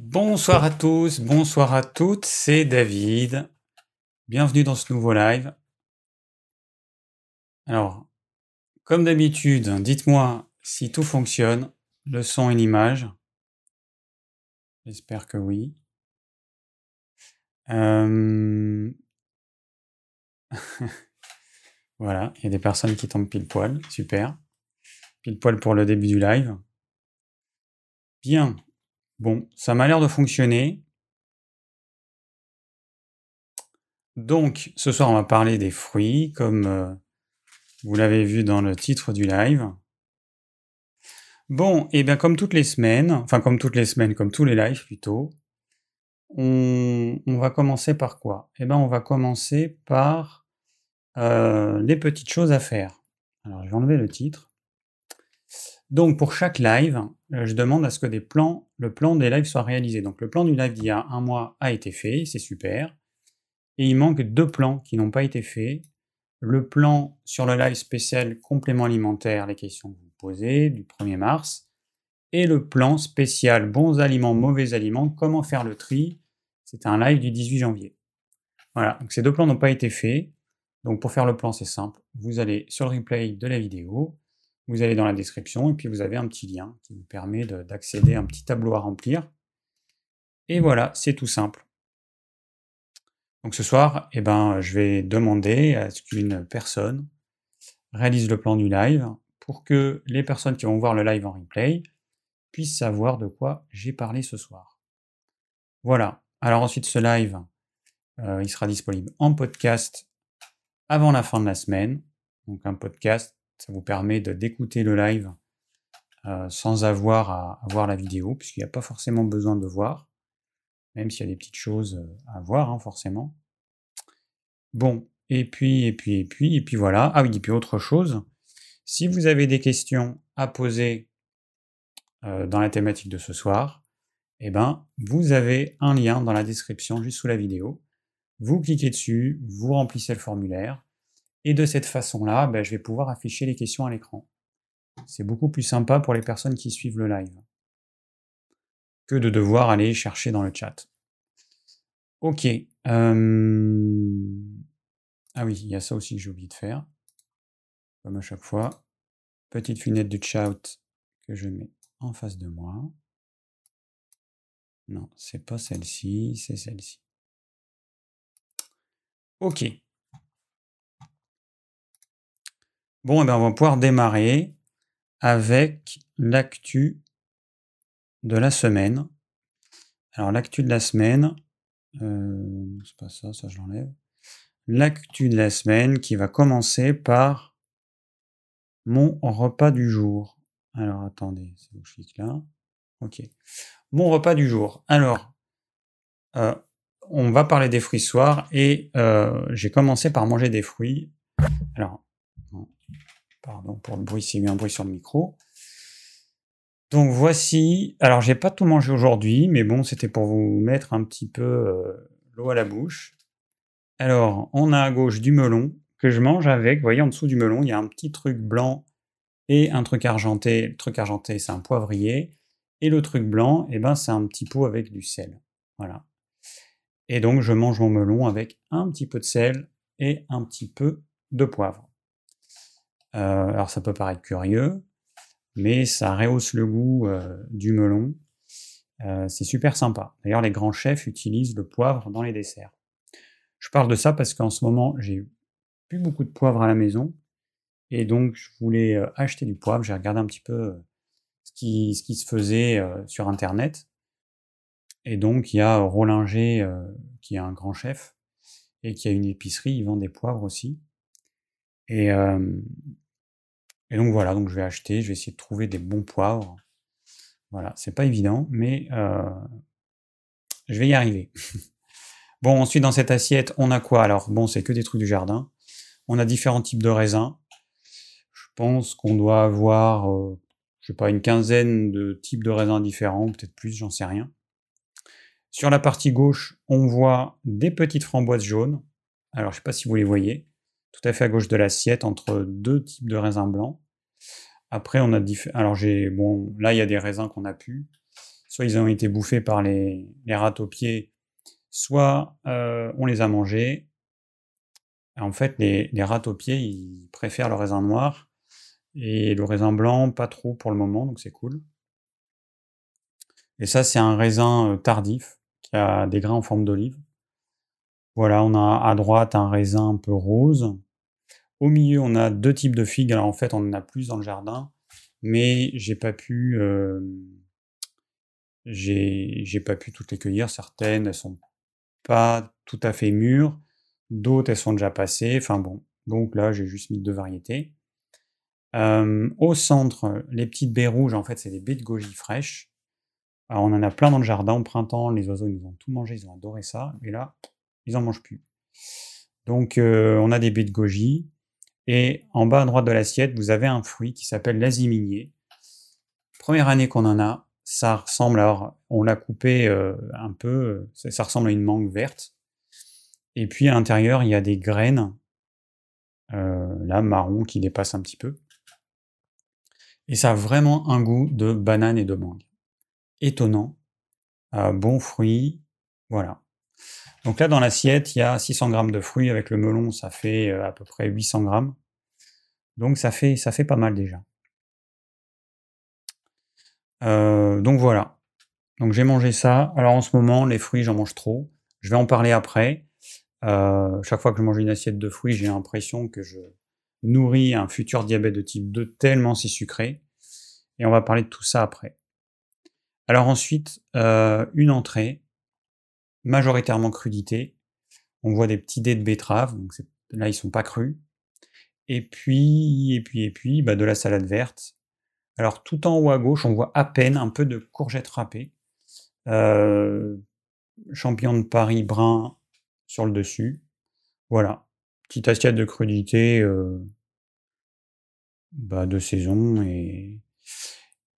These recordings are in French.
Bonsoir à tous, bonsoir à toutes, c'est David. Bienvenue dans ce nouveau live. Alors, comme d'habitude, dites-moi si tout fonctionne, le son et l'image. J'espère que oui. Euh, voilà, il y a des personnes qui tombent pile poil, super. Pile poil pour le début du live. Bien, Bon, ça m'a l'air de fonctionner. Donc, ce soir, on va parler des fruits, comme euh, vous l'avez vu dans le titre du live. Bon, et bien comme toutes les semaines, enfin comme toutes les semaines, comme tous les lives plutôt, on, va commencer par quoi? Eh bien, on va commencer par euh, les petites choses à faire. Alors, je vais enlever le titre. Donc pour chaque live, euh, je demande à ce que des plans, le plan des lives soit réalisé. Donc le plan du live d'il y a un mois a été fait, c'est super. Et il manque deux plans qui n'ont pas été faits. Le plan sur le live spécial complément alimentaire, les questions que vous posez, du 1er mars. Et le plan spécial bons aliments, mauvais aliments, comment faire le tri. C'est un live du 18 janvier. Voilà, donc ces deux plans n'ont pas été faits. Donc pour faire le plan, c'est simple. Vous allez sur le replay de la vidéo, vous allez dans la description et puis vous avez un petit lien qui vous permet d'accéder à un petit tableau à remplir. Et voilà, c'est tout simple. Donc ce soir, eh ben, je vais demander à ce qu'une personne réalise le plan du live pour que les personnes qui vont voir le live en replay puissent savoir de quoi j'ai parlé ce soir. Voilà. Alors ensuite, ce live, euh, il sera disponible en podcast avant la fin de la semaine. Donc un podcast ça vous permet d'écouter le live euh, sans avoir à, voir la vidéo, puisqu'il n'y a pas forcément besoin de voir, même s'il y a des petites choses euh, à voir, hein, forcément. Bon, et puis, et puis, et puis, et puis voilà. Ah oui, et puis autre chose, si vous avez des questions à poser euh, dans la thématique de ce soir, eh ben, vous avez un lien dans la description juste sous la vidéo. Vous cliquez dessus, vous remplissez le formulaire, et de cette façon-là, ben, je vais pouvoir afficher les questions à l'écran. C'est beaucoup plus sympa pour les personnes qui suivent le live que de devoir aller chercher dans le chat. Ok. Euh, ah oui, il y a ça aussi que j'ai oublié de faire. Comme à chaque fois. Petite fenêtre de chat que je mets en face de moi. Non, c'est pas celle-ci, c'est celle-ci. Ok. Bon, eh ben, on va pouvoir démarrer avec l'actu de la semaine. Alors, l'actu de la semaine, euh, c'est pas ça, ça je l'enlève. L'actu de la semaine qui va commencer par mon repas du jour. Alors, attendez, c'est où je clique là? Ok. Mon repas du jour. Alors, euh, on va parler des fruits ce soir et euh, j'ai commencé par manger des fruits. Alors, Pardon pour le bruit, s'il y a eu un bruit sur le micro. Donc voici, alors j'ai pas tout mangé aujourd'hui, mais bon, c'était pour vous mettre un petit peu euh, l'eau à la bouche. Alors, on a à gauche du melon que je mange avec, vous voyez en dessous du melon, il y a un petit truc blanc et un truc argenté. Le truc argenté, c'est un poivrier. Et le truc blanc, eh ben, c'est un petit pot avec du sel. Voilà. Et donc, je mange mon melon avec un petit peu de sel et un petit peu de poivre. Euh, alors ça peut paraître curieux, mais ça rehausse le goût euh, du melon. Euh, c'est super sympa. D'ailleurs, les grands chefs utilisent le poivre dans les desserts. Je parle de ça parce qu'en ce moment, j'ai plus beaucoup de poivre à la maison. Et donc, je voulais acheter du poivre. J'ai regardé un petit peu ce qui, se faisait sur Internet. Et donc, il y a Rollinger, qui est un grand chef, et qui a une épicerie, il vend des poivres aussi. Et, et donc voilà, donc je vais acheter, je vais essayer de trouver des bons poivres. Voilà, c'est pas évident, mais je vais y arriver. bon, ensuite dans cette assiette, on a quoi? Alors bon, c'est que des trucs du jardin. On a différents types de raisins. Je pense qu'on doit avoir, je sais pas, une quinzaine de types de raisins différents, peut-être plus, j'en sais rien. Sur la partie gauche, on voit des petites framboises jaunes. Alors je sais pas si vous les voyez tout à fait à gauche de l'assiette entre deux types de raisins blancs. Après, on a Alors, j'ai. Bon, là, il y a des raisins qu'on a pu. soit ils ont été bouffés par les, les rats aux pieds, soit on les a mangés. En fait, les, les rats aux pieds, ils préfèrent le raisin noir et le raisin blanc, pas trop pour le moment, donc c'est cool. Et ça, c'est un raisin tardif qui a des grains en forme d'olive. Voilà, on a à droite un raisin un peu rose. Au milieu, on a deux types de figues. Alors en fait, on en a plus dans le jardin, mais j'ai pas pu, j'ai pas pu toutes les cueillir. Certaines, elles sont pas tout à fait mûres. D'autres, elles sont déjà passées. Enfin bon, donc là, j'ai juste mis deux variétés. au centre, les petites baies rouges, en fait, c'est des baies de goji fraîches. On en a plein dans le jardin au printemps. Les oiseaux, ils nous ont tout mangé, ils ont adoré ça. Et là, ils en mangent plus. Donc, euh, on a des baies de goji. Et en bas à droite de l'assiette, vous avez un fruit qui s'appelle l'aziminier. Première année qu'on en a, ça ressemble, alors on l'a coupé euh, un peu, ça, ressemble à une mangue verte. Et puis à l'intérieur, il y a des graines, euh, là, marron, qui dépassent un petit peu. Et ça a vraiment un goût de banane et de mangue. Étonnant, bon fruit, voilà. Donc là, dans l'assiette, il y a 600 grammes de fruits. Avec le melon, ça fait euh, à peu près 800 grammes. Donc ça fait, ça fait pas mal déjà. Euh, donc voilà. Donc j'ai mangé ça. Alors en ce moment, les fruits, j'en mange trop. Je vais en parler après. Euh, chaque fois que je mange une assiette de fruits, j'ai l'impression que je nourris un futur diabète de type 2 tellement c'est sucré. Et on va parler de tout ça après. Alors ensuite, une entrée majoritairement crudité. On voit des petits dés de betterave, là ils sont pas crus. Et puis, et puis, et puis, bah, de la salade verte. Alors tout en haut à gauche, on voit à peine un peu de courgettes râpées. Euh, champignons de Paris brun sur le dessus. Voilà. Petite assiette de crudité euh, bah, de saison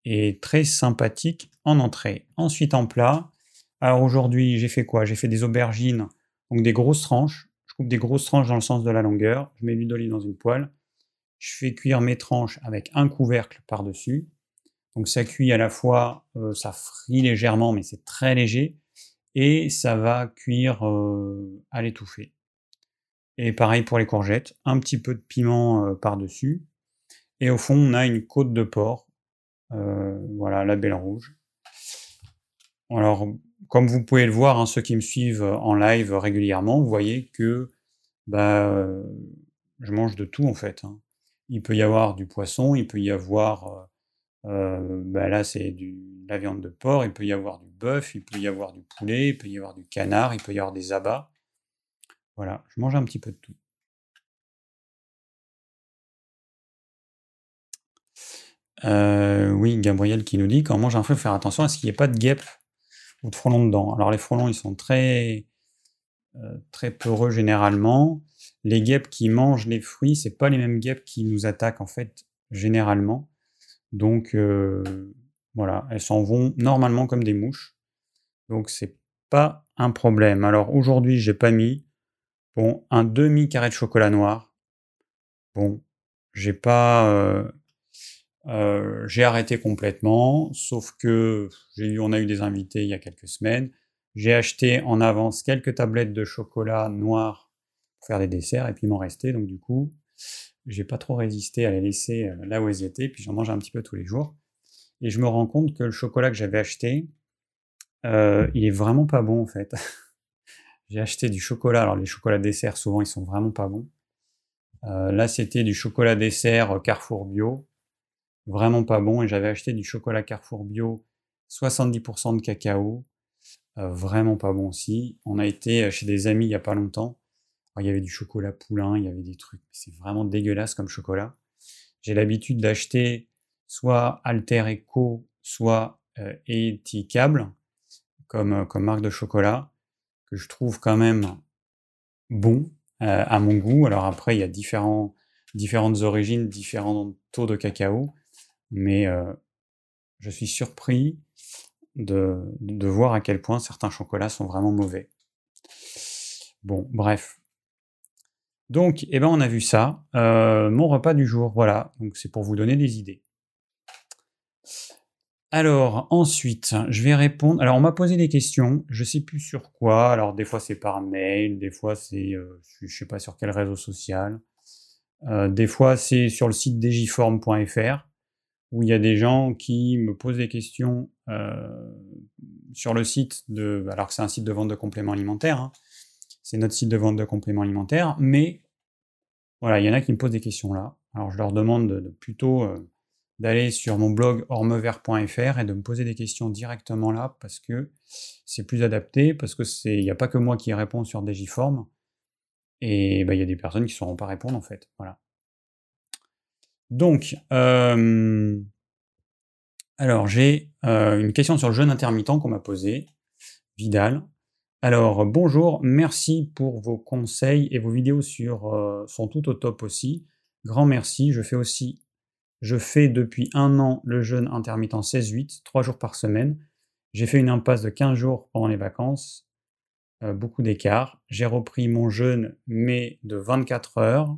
et très sympathique en entrée. Ensuite en plat, alors aujourd'hui, j'ai fait quoi? J'ai fait des aubergines, donc des grosses tranches. Je coupe des grosses tranches dans le sens de la longueur. Je mets l'huile d'olive dans une poêle. Je fais cuire mes tranches avec un couvercle par-dessus. Donc ça cuit à la fois, euh, ça frit légèrement, mais c'est très léger. Et ça va cuire euh, à l'étouffée. Et pareil pour les courgettes, un petit peu de piment euh, par-dessus. Et au fond, on a une côte de porc. voilà, la belle rouge. Alors, comme vous pouvez le voir, hein, ceux qui me suivent en live régulièrement, vous voyez que bah, je mange de tout en fait. Hein. Il peut y avoir du poisson, il peut y avoir, euh, bah, là c'est de la viande de porc, il peut y avoir du bœuf, il peut y avoir du poulet, il peut y avoir du canard, il peut y avoir des abats. Voilà, je mange un petit peu de tout. Euh, oui, Gabriel qui nous dit quand on mange un fruit, faut faire attention à ce qu'il n'y ait pas de guêpe ou de frelons dedans. Alors les frelons, ils sont très, euh, très peureux généralement. Les guêpes qui mangent les fruits, c'est pas les mêmes guêpes qui nous attaquent en fait généralement. Donc euh, voilà, elles s'en vont normalement comme des mouches. Donc c'est pas un problème. Alors aujourd'hui, j'ai pas mis bon un demi carré de chocolat noir. Bon, j'ai pas euh, euh, j'ai arrêté complètement, sauf que j'ai eu, on a eu des invités il y a quelques semaines. J'ai acheté en avance quelques tablettes de chocolat noir pour faire des desserts, et puis m'en restait, donc du coup, j'ai pas trop résisté à les laisser euh, là où elles étaient, puis j'en mange un petit peu tous les jours. Et je me rends compte que le chocolat que j'avais acheté, euh, il est vraiment pas bon en fait. j'ai acheté du chocolat, alors les chocolats desserts souvent ils sont vraiment pas bons. là c'était du chocolat dessert Carrefour Bio, vraiment pas bon. Et j'avais acheté du chocolat Carrefour Bio, 70% de cacao, euh, vraiment pas bon aussi. On a été euh, chez des amis il y a pas longtemps. il y avait du chocolat poulain, il y avait des trucs, c'est vraiment dégueulasse comme chocolat. J'ai l'habitude d'acheter soit Alter Eco, soit euh, Etikable comme, euh, comme marque de chocolat, que je trouve quand même bon à mon goût. Alors après, il y a différents, différentes origines, différents taux de cacao mais je suis surpris de, voir à quel point certains chocolats sont vraiment mauvais. Bon, bref. Donc, eh ben, on a vu ça. mon repas du jour, voilà. C'est pour vous donner des idées. Alors, ensuite, je vais répondre. Alors, on m'a posé des questions, je sais plus sur quoi. Alors, des fois, c'est par mail, des fois, c'est, je sais pas sur quel réseau social. Des fois, c'est sur le site digiform.fr où il y a des gens qui me posent des questions euh, sur le site de. Alors que c'est un site de vente de compléments alimentaires. Hein. C'est notre site de vente de compléments alimentaires, mais voilà, il y en a qui me posent des questions là. Alors, je leur demande de, plutôt d'aller sur mon blog ormevert.fr et de me poser des questions directement là parce que c'est plus adapté, parce que c'est il n'y a pas que moi qui réponds sur Digiform et bah, il y a des personnes qui ne sauront pas répondre en fait. Voilà. Donc, euh, alors j'ai euh, une question sur le jeûne intermittent qu'on m'a posée. Vidal. Alors, bonjour, merci pour vos conseils et vos vidéos sur, euh, sont tout au top aussi. Grand merci. Je fais aussi je fais depuis un an le jeûne intermittent 16-8, 3 jours par semaine. J'ai fait une impasse de 15 jours pendant les vacances, beaucoup d'écart. J'ai repris mon jeûne, mais de 24 heures.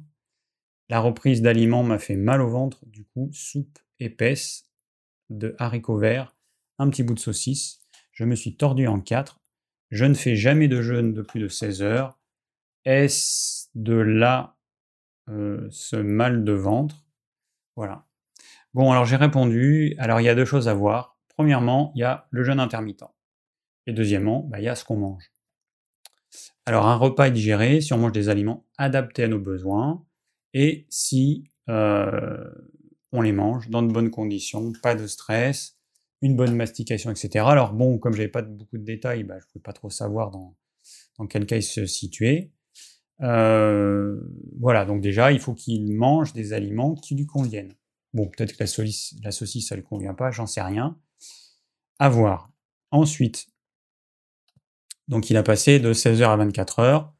La reprise d'aliments m'a fait mal au ventre, du coup, soupe épaisse de haricots verts, un petit bout de saucisse. Je me suis tordu en quatre. Je ne fais jamais de jeûne de plus de 16 heures. Est-ce de là euh, ce mal de ventre? Voilà. Bon, alors j'ai répondu. Alors il y a deux choses à voir. Premièrement, il y a le jeûne intermittent. Et deuxièmement, bah, il y a ce qu'on mange. Alors un repas est digéré si on mange des aliments adaptés à nos besoins et si euh, on les mange dans de bonnes conditions, pas de stress, une bonne mastication, etc. Alors bon, comme je n'avais pas beaucoup de détails, bah, je ne pouvais pas trop savoir dans, quel cas il se situait. Euh, voilà, donc déjà, il faut qu'il mange des aliments qui lui conviennent. Bon, peut-être que la saucisse, la saucisse, ça lui convient pas, j'en sais rien. À voir. Ensuite, donc il a passé de 16h à 24h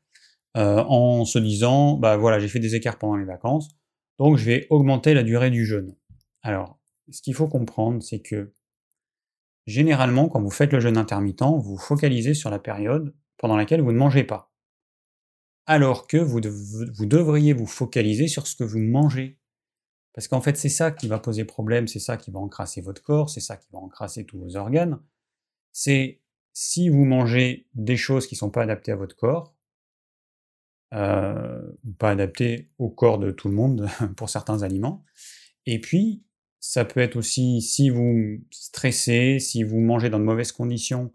euh, en se disant, bah voilà, j'ai fait des écarts pendant les vacances, donc je vais augmenter la durée du jeûne. Alors, ce qu'il faut comprendre, c'est que généralement, quand vous faites le jeûne intermittent, vous focalisez sur la période pendant laquelle vous ne mangez pas. Alors que vous, vous devriez vous focaliser sur ce que vous mangez parce qu'en fait, c'est ça qui va poser problème, c'est ça qui va encrasser votre corps, c'est ça qui va encrasser tous vos organes. C'est si vous mangez des choses qui ne sont pas adaptées à votre corps, pas adaptées au corps de tout le monde pour certains aliments. Et puis, ça peut être aussi si vous stressez, si vous mangez dans de mauvaises conditions,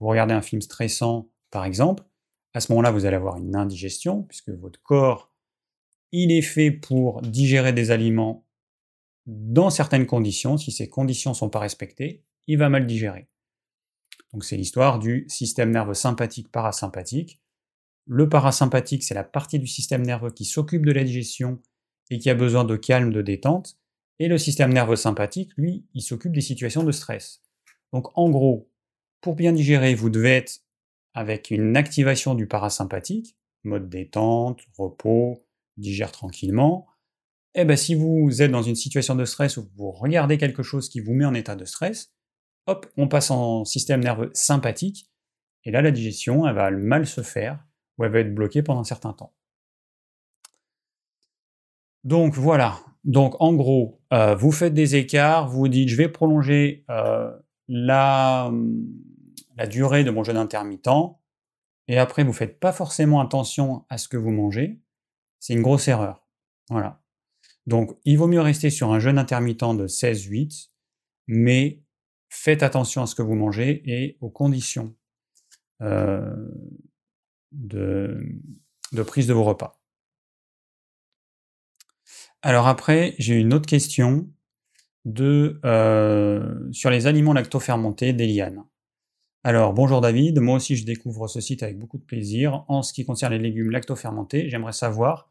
vous regardez un film stressant, par exemple, à ce moment-là, vous allez avoir une indigestion, puisque votre corps il est fait pour digérer des aliments dans certaines conditions. Si ces conditions ne sont pas respectées, il va mal digérer. Donc c'est l'histoire du système nerveux sympathique parasympathique. Le parasympathique, c'est la partie du système nerveux qui s'occupe de la digestion et qui a besoin de calme, de détente. Et le système nerveux sympathique, lui, il s'occupe des situations de stress. Donc en gros, pour bien digérer, vous devez être avec une activation du parasympathique, mode détente, repos, digère tranquillement, eh ben, si vous êtes dans une situation de stress où vous regardez quelque chose qui vous met en état de stress, hop, on passe en système nerveux sympathique, et là la digestion, elle va mal se faire, ou elle va être bloquée pendant un certain temps. Donc voilà, donc en gros, euh, vous faites des écarts, vous vous dites je vais prolonger euh, la, la durée de mon jeûne intermittent, et après vous ne faites pas forcément attention à ce que vous mangez, c'est une grosse erreur. Voilà. Donc, il vaut mieux rester sur un jeûne intermittent de 16-8, mais faites attention à ce que vous mangez et aux conditions euh, de, prise de vos repas. Alors après, j'ai une autre question de, euh, sur les aliments lactofermentés d'Eliane. Alors, bonjour David, moi aussi je découvre ce site avec beaucoup de plaisir. En ce qui concerne les légumes lactofermentés, j'aimerais savoir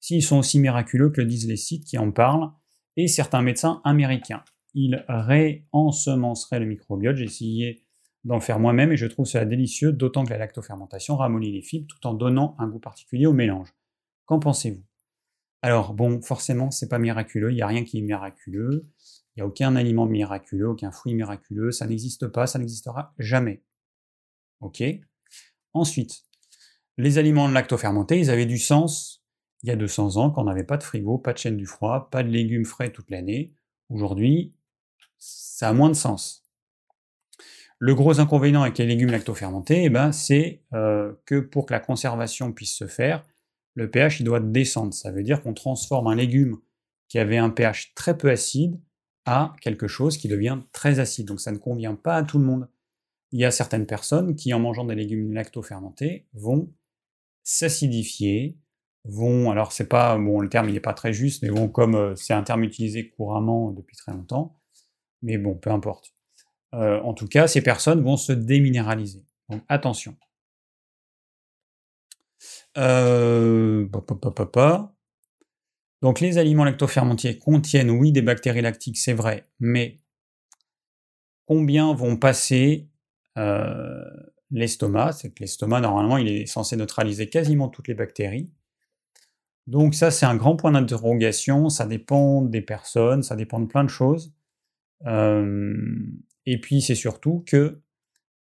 s'ils sont aussi miraculeux que le disent les sites qui en parlent et certains médecins américains. Ils réensemenceraient le microbiote. J'ai essayé d'en faire moi-même et je trouve cela délicieux, d'autant que la lactofermentation ramollit les fibres tout en donnant un goût particulier au mélange. Qu'en pensez-vous? Alors bon, forcément, c'est pas miraculeux, il n'y a rien qui est miraculeux. Il n'y a aucun aliment miraculeux, aucun fruit miraculeux, ça n'existe pas, ça n'existera jamais. Ok? Ensuite, les aliments lactofermentés, ils avaient du sens il y a 200 ans quand on n'avait pas de frigo, pas de chaîne du froid, pas de légumes frais toute l'année. Aujourd'hui, ça a moins de sens. Le gros inconvénient avec les légumes lactofermentés, eh ben, c'est euh, que pour que la conservation puisse se faire, le pH il doit descendre. Ça veut dire qu'on transforme un légume qui avait un pH très peu acide à quelque chose qui devient très acide. Donc ça ne convient pas à tout le monde. Il y a certaines personnes qui, en mangeant des légumes lactofermentés, vont s'acidifier, vont, alors c'est pas, bon, le terme il n'est pas très juste, mais bon, comme euh, c'est un terme utilisé couramment depuis très longtemps, mais bon, peu importe. Euh, en tout cas, ces personnes vont se déminéraliser. Attention. Euh, Donc les aliments lactofermentés contiennent, oui, des bactéries lactiques, c'est vrai, mais combien vont passer l'estomac? C'est que l'estomac, normalement, il est censé neutraliser quasiment toutes les bactéries. Donc ça, c'est un grand point d'interrogation, ça dépend des personnes, ça dépend de plein de choses. Et puis c'est surtout que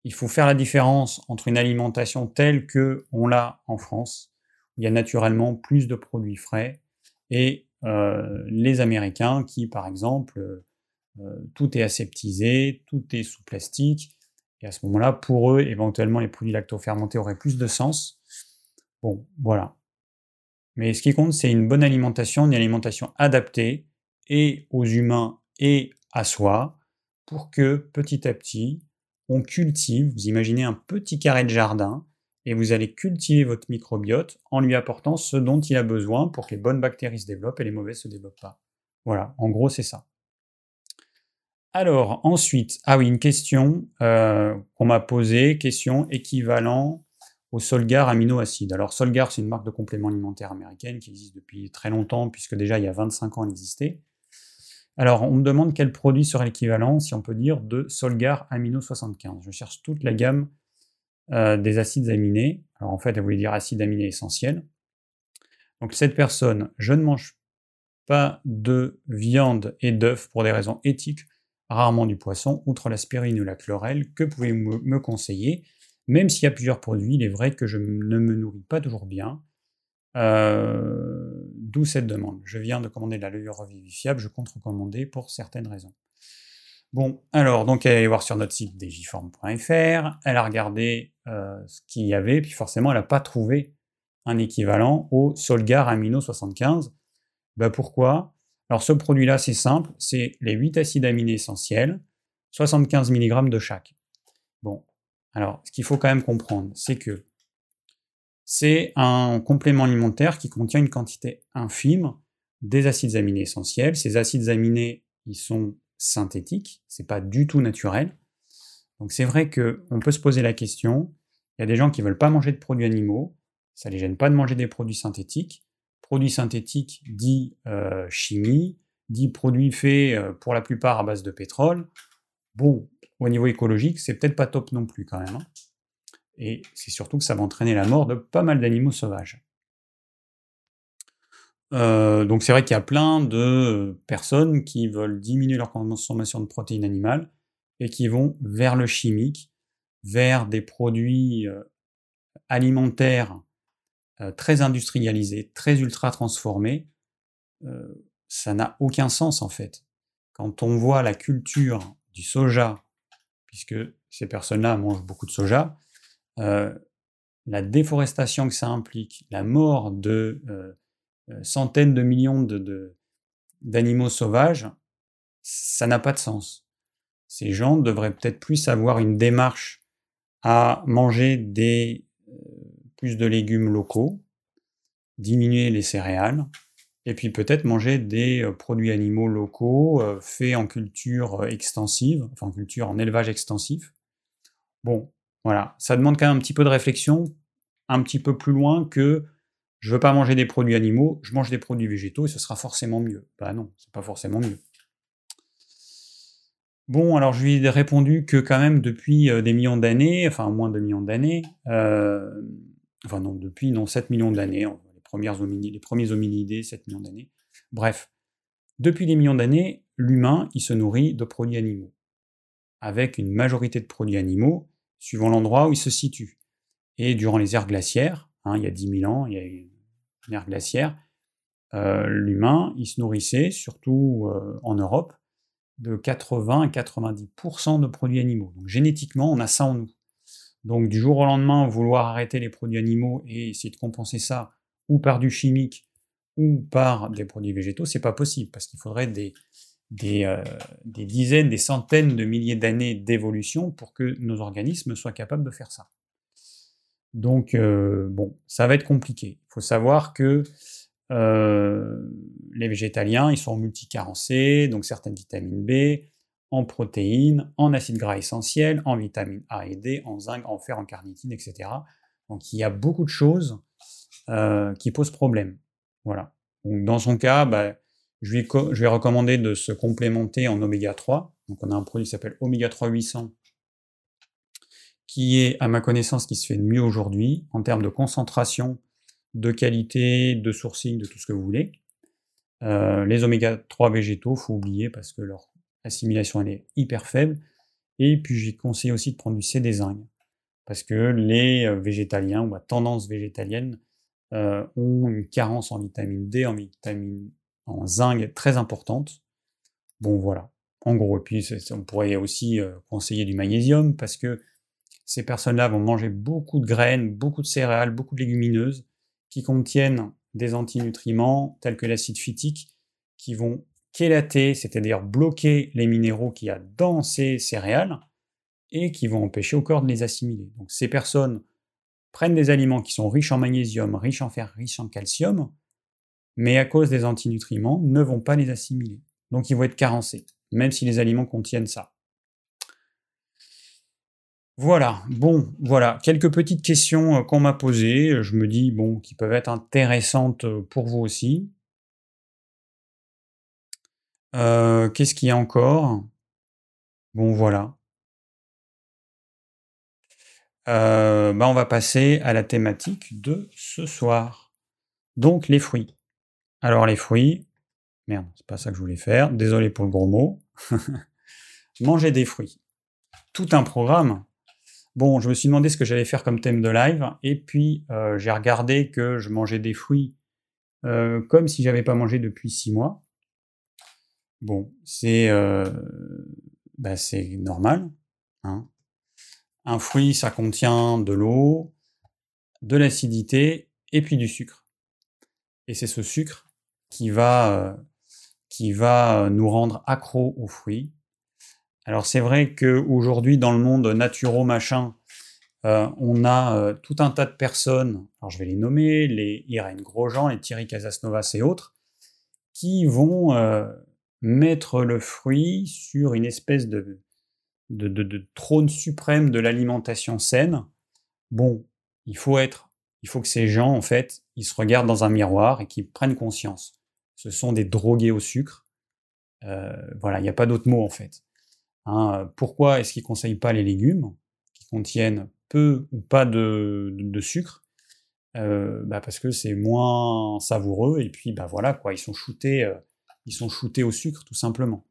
il faut faire la différence entre une alimentation telle que on l'a en France, où il y a naturellement plus de produits frais, et les Américains qui, par exemple, tout est aseptisé, tout est sous plastique, et à ce moment-là, pour eux, éventuellement, les produits lactofermentés auraient plus de sens. Bon, voilà. Mais ce qui compte, c'est une bonne alimentation, une alimentation adaptée et aux humains et à soi, pour que petit à petit, on cultive, vous imaginez un petit carré de jardin, et vous allez cultiver votre microbiote en lui apportant ce dont il a besoin pour que les bonnes bactéries se développent et les mauvaises ne se développent pas. Voilà, en gros, c'est ça. Alors, ensuite, ah oui, une question euh, qu'on m'a posée, question équivalent au Solgar aminoacide. Alors Solgar, c'est une marque de compléments alimentaires américaine qui existe depuis très longtemps, puisque déjà il y a 25 ans elle existait. Alors on me demande quel produit serait l'équivalent, si on peut dire, de Solgar Amino 75. Je cherche toute la gamme euh, des acides aminés. Alors en fait, elle voulait dire acides aminés essentiels. Donc cette personne, je ne mange pas de viande et d'œufs pour des raisons éthiques, rarement du poisson, outre l'aspirine ou la chlorelle, que pouvez-vous me conseiller? Même s'il y a plusieurs produits, il est vrai que je ne me nourris pas toujours bien. Euh, d'où cette demande. Je viens de commander de la levure revivifiable, je compte recommander pour certaines raisons. Bon, alors, donc elle est allée voir sur notre site digiform.fr, elle a regardé euh, ce qu'il y avait, puis forcément elle n'a pas trouvé un équivalent au Solgar Amino 75. Ben pourquoi? Alors ce produit-là, c'est simple, c'est les 8 acides aminés essentiels, 75 mg de chaque. Bon, alors, ce qu'il faut quand même comprendre, c'est que c'est un complément alimentaire qui contient une quantité infime des acides aminés essentiels. Ces acides aminés, ils sont synthétiques, c'est pas du tout naturel. Donc c'est vrai qu'on peut se poser la question, il y a des gens qui ne veulent pas manger de produits animaux, ça ne les gêne pas de manger des produits synthétiques. Produits synthétiques dit euh, chimie, dit produits faits euh, pour la plupart à base de pétrole. Bon, au niveau écologique, c'est peut-être pas top non plus quand même. Hein. Et c'est surtout que ça va entraîner la mort de pas mal d'animaux sauvages. Euh, donc c'est vrai qu'il y a plein de personnes qui veulent diminuer leur consommation de protéines animales et qui vont vers le chimique, vers des produits euh, alimentaires euh, très industrialisés, très ultra transformés. ça n'a aucun sens en fait. Quand on voit la culture du soja puisque ces personnes-là mangent beaucoup de soja, euh, la déforestation que ça implique, la mort de euh, euh, centaines de millions d'animaux sauvages, ça n'a pas de sens. Ces gens devraient peut-être plus avoir une démarche à manger plus de légumes locaux, diminuer les céréales, et puis peut-être manger des produits animaux locaux faits en culture extensive, enfin en culture en élevage extensif. Bon, voilà, ça demande quand même un petit peu de réflexion, un petit peu plus loin que je veux pas manger des produits animaux, je mange des produits végétaux et ce sera forcément mieux. Bah non, c'est pas forcément mieux. Bon, alors je lui ai répondu que quand même depuis des millions d'années, enfin moins de millions d'années, enfin non, depuis non 7 millions d'années, premières les premiers hominidés, 7 millions d'années. Bref, depuis des millions d'années, l'humain, il se nourrit de produits animaux, avec une majorité de produits animaux, suivant l'endroit où il se situe. Et durant les ères glaciaires, hein, il y a 10 000 ans, il y a une ère glaciaire, euh, l'humain, il se nourrissait, surtout euh, en Europe, de 80 à 90% de produits animaux. Donc génétiquement, on a ça en nous. Donc du jour au lendemain, vouloir arrêter les produits animaux et essayer de compenser ça ou par du chimique ou par des produits végétaux, c'est pas possible parce qu'il faudrait des, des, euh, des, dizaines, des centaines de milliers d'années d'évolution pour que nos organismes soient capables de faire ça. Donc euh, bon, ça va être compliqué. Il faut savoir que euh, les végétaliens, ils sont multicarencés, donc certaines vitamines B, en protéines, en acides gras essentiels, en vitamines A et D, en zinc, en fer, en carnitine, etc. Donc il y a beaucoup de choses qui posent problème. Voilà. Donc, dans son cas, bah, je, lui, je vais recommander de se complémenter en oméga 3. Donc on a un produit qui s'appelle oméga 3 800 qui est, à ma connaissance, qui se fait de mieux aujourd'hui en termes de concentration, de qualité, de sourcing, de tout ce que vous voulez. Euh, les oméga 3 végétaux, faut oublier parce que leur assimilation elle est hyper faible. Et puis j'ai conseillé aussi de prendre du C zinc parce que les euh, végétaliens ou à tendance végétalienne euh, ont une carence en vitamine D, en vitamine en zinc très importante. Bon voilà. En gros, et puis on pourrait aussi conseiller du magnésium parce que ces personnes-là vont manger beaucoup de graines, beaucoup de céréales, beaucoup de légumineuses qui contiennent des antinutriments tels que l'acide phytique qui vont chélater, c'est-à-dire bloquer les minéraux qu'il y a dans ces céréales et qui vont empêcher au corps de les assimiler. Donc ces personnes prennent des aliments qui sont riches en magnésium, riches en fer, riches en calcium, mais à cause des antinutriments, ne vont pas les assimiler. Donc ils vont être carencés, même si les aliments contiennent ça. Voilà, bon, voilà, quelques petites questions euh, qu'on m'a posées, je me dis, bon, qui peuvent être intéressantes euh, pour vous aussi. Euh, qu'est-ce qu'il y a encore? Bon, voilà. bah, on va passer à la thématique de ce soir. Donc, les fruits. Alors, les fruits, merde, c'est pas ça que je voulais faire, désolé pour le gros mot. Manger des fruits. Tout un programme Bon, je me suis demandé ce que j'allais faire comme thème de live, et puis euh, j'ai regardé que je mangeais des fruits euh, comme si j'avais pas mangé depuis six mois. Bon, c'est euh, bah, normal. Hein. Un fruit, ça contient de l'eau, de l'acidité et puis du sucre. Et c'est ce sucre qui va, qui va nous rendre accro aux fruits alors c'est vrai qu'aujourd'hui, dans le monde naturo machin, euh, on a euh, tout un tas de personnes, alors je vais les nommer, les Irène Grosjean, les Thierry Casasnovas et autres, qui vont euh, mettre le fruit sur une espèce de, de, trône suprême de l'alimentation saine. Bon, il faut être, il faut que ces gens, en fait, ils se regardent dans un miroir et qu'ils prennent conscience. Ce sont des drogués au sucre. voilà, il n'y a pas d'autre mot en fait. Hein, pourquoi est-ce qu'ils ne conseillent pas les légumes qui contiennent peu ou pas de, sucre? Euh, bah, Parce que c'est moins savoureux et puis bah voilà quoi, ils sont shootés, euh, ils sont shootés au sucre tout simplement.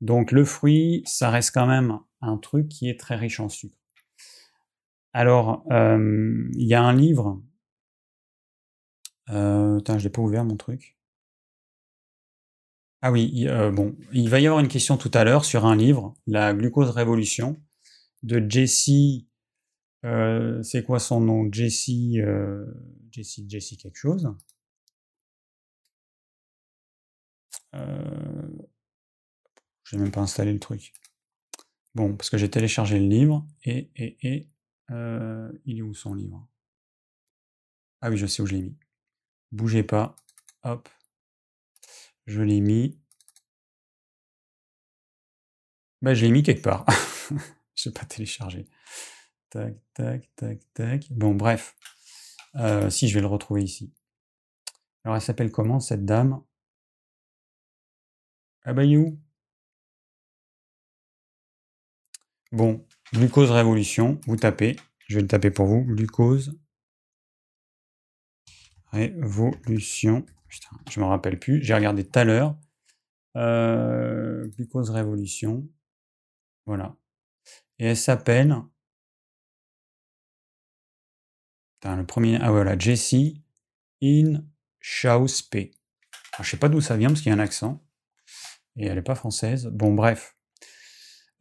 Donc le fruit, ça reste quand même un truc qui est très riche en sucre. Alors, euh, il y a un livre. Euh, je l'ai pas ouvert mon truc. Ah oui, euh, bon, il va y avoir une question tout à l'heure sur un livre, La glucose révolution, de Jesse. Euh, c'est quoi son nom? Jesse, euh, Jesse, Jesse quelque chose. Euh, j'ai même pas installé le truc. Bon, parce que j'ai téléchargé le livre et, et, et il est où son livre? Ah oui, je sais où je l'ai mis. Bougez pas. Hop. Je l'ai mis. Bah, je l'ai mis quelque part. je n'ai pas téléchargé. Tac, tac, tac, tac. Bon, bref. Euh, si, je vais le retrouver ici. Alors, elle s'appelle comment, cette dame? Ah. Bon, glucose révolution, vous tapez. Je vais le taper pour vous. Glucose révolution. Putain, je me rappelle plus. J'ai regardé tout à l'heure. Euh, glucose Révolution. Voilà. Et elle s'appelle. le premier. Ah voilà, Jessie In P. Je sais pas d'où ça vient parce qu'il y a un accent. et elle n'est pas française. Bon, bref.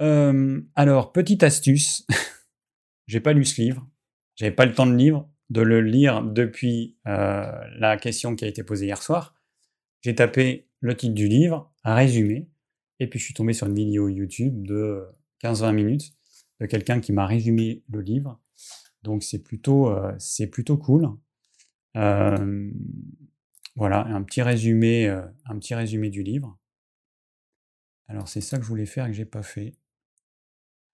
Euh, alors, petite astuce. J'ai pas lu ce livre. J'avais pas le temps de, lire, de le lire depuis euh, la question qui a été posée hier soir. J'ai tapé le titre du livre, un résumé, et puis je suis tombé sur une vidéo YouTube de 15-20 minutes de quelqu'un qui m'a résumé le livre. Donc c'est plutôt, euh, plutôt cool. Euh, voilà, un petit résumé, un petit résumé du livre. Alors c'est ça que je voulais faire et que j'ai pas fait.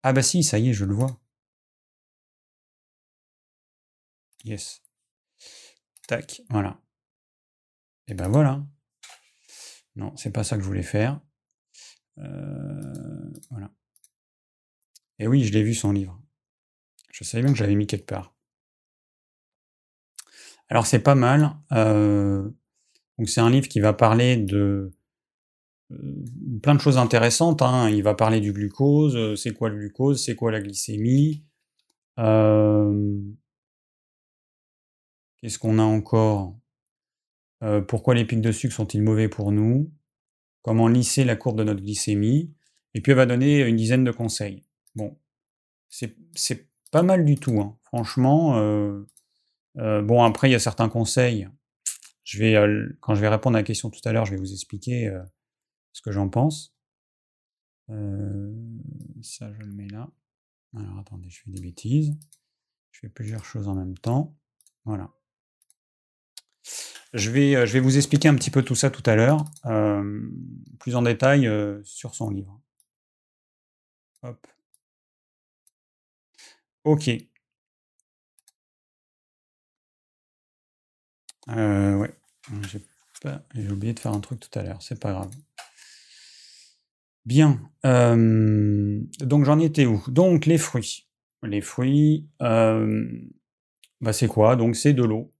Ah bah si, ça y est, je le vois. Yes. Tac, voilà. Et ben voilà. Non, c'est pas ça que je voulais faire. voilà. Et oui, je l'ai vu son livre. Je savais bien que j'avais mis quelque part. Alors c'est pas mal. Euh, donc c'est un livre qui va parler de euh, plein de choses intéressantes. Hein. Il va parler du glucose, euh, c'est quoi le glucose, c'est quoi la glycémie. Qu'est-ce qu'on a encore? Pourquoi les pics de sucre sont-ils mauvais pour nous? Comment lisser la courbe de notre glycémie? Et puis elle va donner une dizaine de conseils. Bon, c'est pas mal du tout, hein. franchement. Euh, euh, bon, après, il y a certains conseils. Je vais, euh, quand je vais répondre à la question tout à l'heure, je vais vous expliquer ce que j'en pense. ça, je le mets là. Alors, attendez, je fais des bêtises. Je fais plusieurs choses en même temps. Voilà. Je vais, je vais vous expliquer un petit peu tout ça tout à l'heure, plus en détail sur son livre. Hop. Ok. Euh, ouais. J'ai oublié de faire un truc tout à l'heure, c'est pas grave. Bien. Euh, donc j'en étais où? Donc les fruits. Les fruits, euh, bah c'est quoi? Donc c'est de l'eau,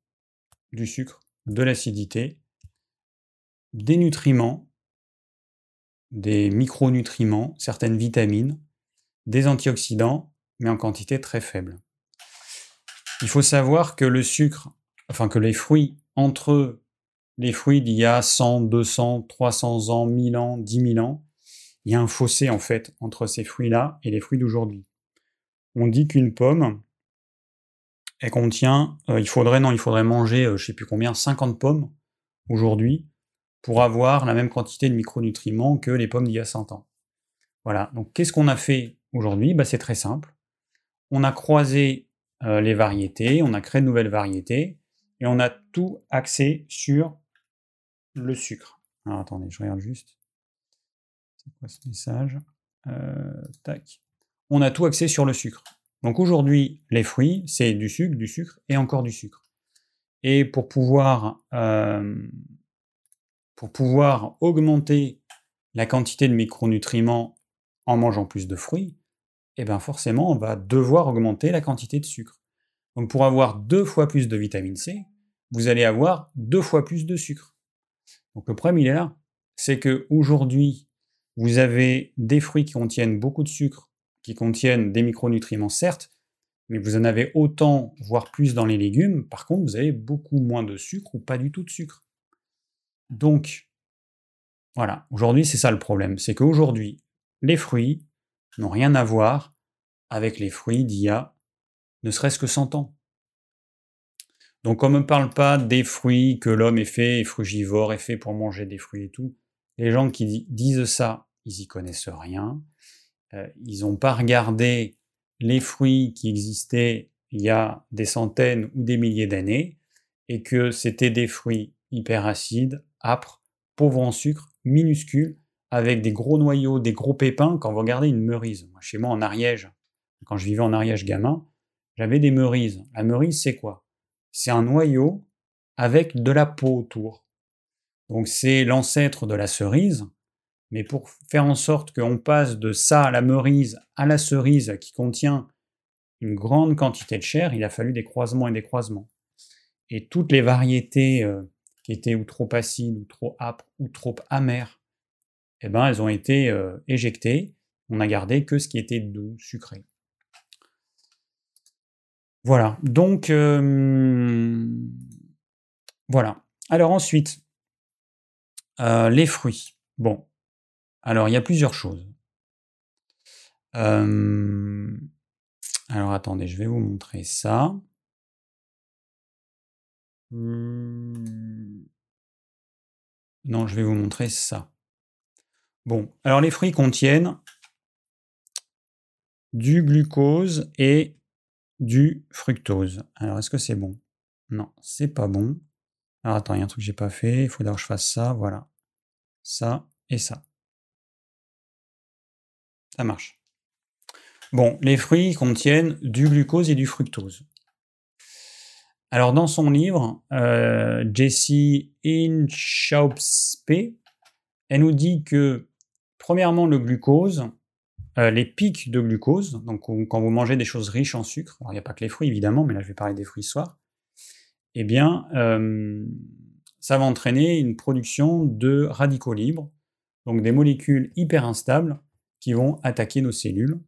du sucre, de l'acidité, des nutriments, des micronutriments, certaines vitamines, des antioxydants mais en quantité très faible. Il faut savoir que le sucre, enfin que les fruits, entre les fruits d'il y a 100, 200, 300 ans, 1000 ans, 10 000 ans, il y a un fossé en fait entre ces fruits-là et les fruits d'aujourd'hui. On dit qu'une pomme, elle contient, euh, il faudrait non, il faudrait manger, euh, je sais plus combien, 50 pommes aujourd'hui pour avoir la même quantité de micronutriments que les pommes d'il y a 100 ans. Voilà. Donc qu'est-ce qu'on a fait aujourd'hui? Bah, c'est très simple on a croisé euh, les variétés, on a créé de nouvelles variétés, et on a tout axé sur le sucre. Alors attendez, je regarde juste. C'est quoi ce message? Euh, Tac. On a tout axé sur le sucre. Donc aujourd'hui, les fruits, c'est du sucre, du sucre et encore du sucre. Et pour pouvoir, euh, augmenter la quantité de micronutriments en mangeant plus de fruits, eh bien forcément, on va devoir augmenter la quantité de sucre. Donc pour avoir deux fois plus de vitamine C, vous allez avoir deux fois plus de sucre. Donc le problème, il est là. C'est que aujourd'hui, vous avez des fruits qui contiennent beaucoup de sucre, contiennent des micronutriments, certes, mais vous en avez autant, voire plus dans les légumes. Par contre, vous avez beaucoup moins de sucre ou pas du tout de sucre. Donc, voilà, aujourd'hui, c'est ça le problème. C'est qu'aujourd'hui, les fruits, n'ont rien à voir avec les fruits d'il y a ne serait-ce que 100 ans. Donc on ne parle pas des fruits que l'homme est fait, et frugivore, est fait pour manger des fruits et tout. Les gens qui disent ça, ils y connaissent rien. Euh, ils n'ont pas regardé les fruits qui existaient il y a des centaines ou des milliers d'années, et que c'était des fruits hyper acides, âpres, pauvres en sucre, minuscules, avec des gros noyaux, des gros pépins, quand vous regardez une meurise. chez moi, en Ariège, quand je vivais en Ariège gamin, j'avais des meurises. La meurise, c'est quoi? C'est un noyau avec de la peau autour. Donc c'est l'ancêtre de la cerise, mais pour faire en sorte qu'on passe de ça à la meurise à la cerise qui contient une grande quantité de chair, il a fallu des croisements et des croisements. Et toutes les variétés euh, qui étaient ou trop acides, ou trop âpres, ou trop amères, eh ben, elles ont été euh, éjectées. On n'a gardé que ce qui était doux, sucré. Voilà, donc euh, voilà. Alors ensuite, euh, les fruits. Bon, Alors, il y a plusieurs choses. Alors, attendez, je vais vous montrer ça. Hmm. Non, je vais vous montrer ça. Bon, alors les fruits contiennent du glucose et du fructose. Alors, est-ce que c'est bon? Non, c'est pas bon. Alors, attends, il y a un truc que j'ai pas fait. Il faut que je fasse ça. Voilà. Ça et ça. Ça marche. Bon, les fruits contiennent du glucose et du fructose. Alors, dans son livre, euh, Jessie Inchaupspe, elle nous dit que, premièrement, le glucose, euh, les pics de glucose, donc quand vous mangez des choses riches en sucre, alors il n'y a pas que les fruits évidemment, mais là je vais parler des fruits ce soir, eh bien, euh, ça va entraîner une production de radicaux libres, donc des molécules hyper instables qui vont attaquer nos cellules,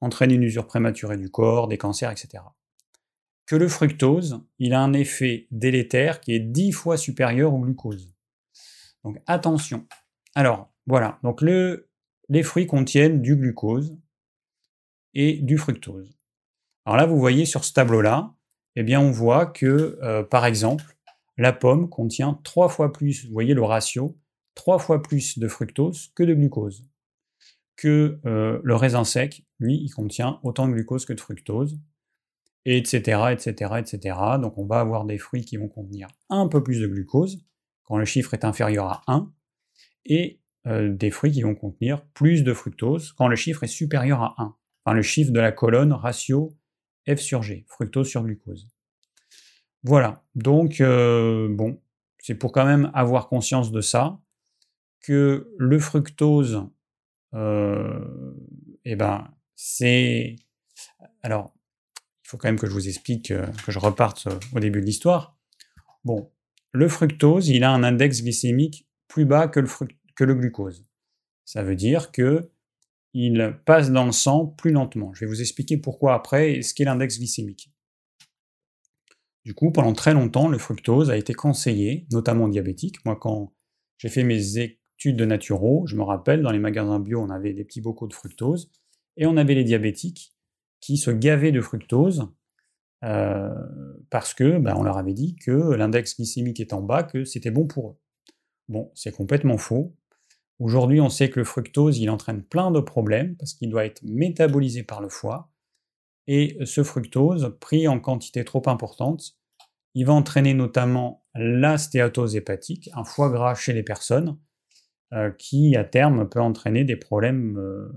entraîner une usure prématurée du corps, des cancers, etc. Que le fructose, il a un effet délétère qui est dix fois supérieur au glucose. Donc attention. Alors, voilà. Donc le, les fruits contiennent du glucose et du fructose. Alors là, vous voyez sur ce tableau-là, eh bien, on voit que, euh, par exemple, la pomme contient trois fois plus, vous voyez le ratio, trois fois plus de fructose que de glucose. Que euh, le raisin sec, lui, il contient autant de glucose que de fructose, et etc., etc., etc. Donc on va avoir des fruits qui vont contenir un peu plus de glucose, quand le chiffre est inférieur à 1, et euh, des fruits qui vont contenir plus de fructose quand le chiffre est supérieur à 1. Enfin, le chiffre de la colonne ratio F sur G, fructose sur glucose. Voilà, donc euh, bon, c'est pour quand même avoir conscience de ça, que le fructose, eh ben, c'est... Alors, il faut quand même que je vous explique, que je reparte au début de l'histoire. Bon, le fructose, il a un index glycémique plus bas que le, que le glucose. Ça veut dire que il passe dans le sang plus lentement. Je vais vous expliquer pourquoi après et ce qu'est l'index glycémique. Du coup, pendant très longtemps, le fructose a été conseillé, notamment aux diabétiques. Moi, quand j'ai fait mes de naturo, je me rappelle, dans les magasins bio, on avait des petits bocaux de fructose, et on avait les diabétiques qui se gavaient de fructose euh, parce que ben, on leur avait dit que l'index glycémique est en bas, que c'était bon pour eux. Bon, c'est complètement faux. Aujourd'hui, on sait que le fructose, il entraîne plein de problèmes parce qu'il doit être métabolisé par le foie. Et ce fructose, pris en quantité trop importante, il va entraîner notamment la stéatose hépatique, un foie gras chez les personnes, euh, qui à terme peut entraîner des problèmes euh,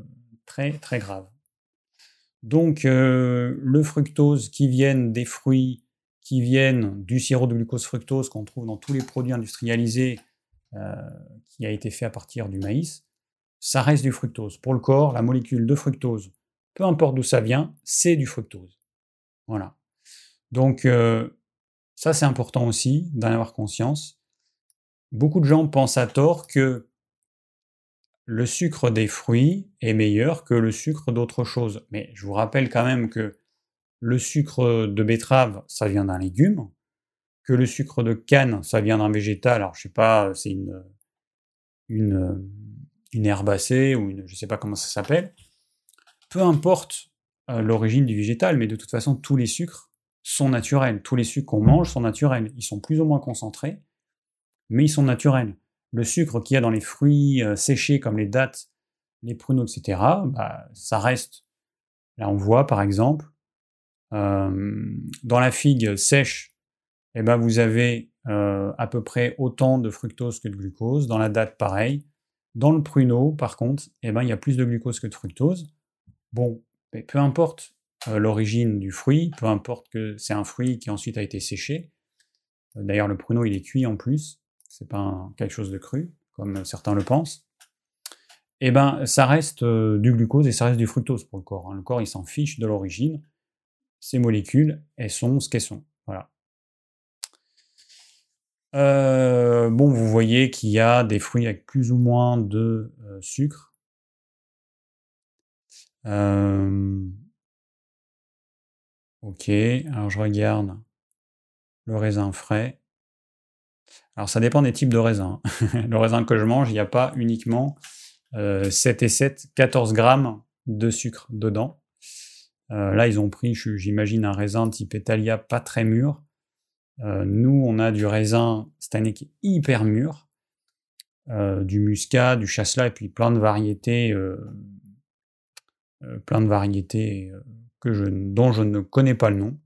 très très graves. Donc euh, le fructose qui viennent des fruits, qui viennent du sirop de glucose fructose qu'on trouve dans tous les produits industrialisés, qui a été fait à partir du maïs, ça reste du fructose. Pour le corps, la molécule de fructose, peu importe d'où ça vient, c'est du fructose. Voilà. Donc ça c'est important aussi d'en avoir conscience. Beaucoup de gens pensent à tort que le sucre des fruits est meilleur que le sucre d'autre chose. Mais je vous rappelle quand même que le sucre de betterave, ça vient d'un légume que le sucre de canne, ça vient d'un végétal, alors je sais pas, c'est une, herbacée ou une, je sais pas comment ça s'appelle. Peu importe euh, l'origine du végétal, mais de toute façon, tous les sucres sont naturels. Tous les sucres qu'on mange sont naturels. Ils sont plus ou moins concentrés, mais ils sont naturels. Le sucre qu'il y a dans les fruits euh, séchés comme les dattes, les pruneaux, etc., bah, ça reste. Là, on voit par exemple, euh, dans la figue sèche, eh ben, vous avez euh, à peu près autant de fructose que de glucose. Dans la date, pareil. Dans le pruneau, par contre, eh ben, il y a plus de glucose que de fructose. Bon, mais peu importe l'origine du fruit, peu importe que c'est un fruit qui ensuite a été séché. D'ailleurs, le pruneau, il est cuit en plus. C'est pas quelque chose de cru, comme certains le pensent. Eh ben, ça reste du glucose et ça reste du fructose pour le corps. Hein. Le corps, il s'en fiche de l'origine. Ces molécules, elles sont ce qu'elles sont. Voilà. Euh, bon, vous voyez qu'il y a des fruits avec plus ou moins de euh, sucre. Euh, ok, alors je regarde le raisin frais. Alors ça dépend des types de raisins. le raisin que je mange, il n'y a pas uniquement euh, 7 et 7, 14 grammes de sucre dedans. Euh, là, ils ont pris, j'imagine, un raisin type Italia pas très mûr. Euh, nous, on a du raisin cette hyper mûr, euh, du muscat, du chasselas, et puis plein de variétés, plein de variétés dont je ne connais pas le nom.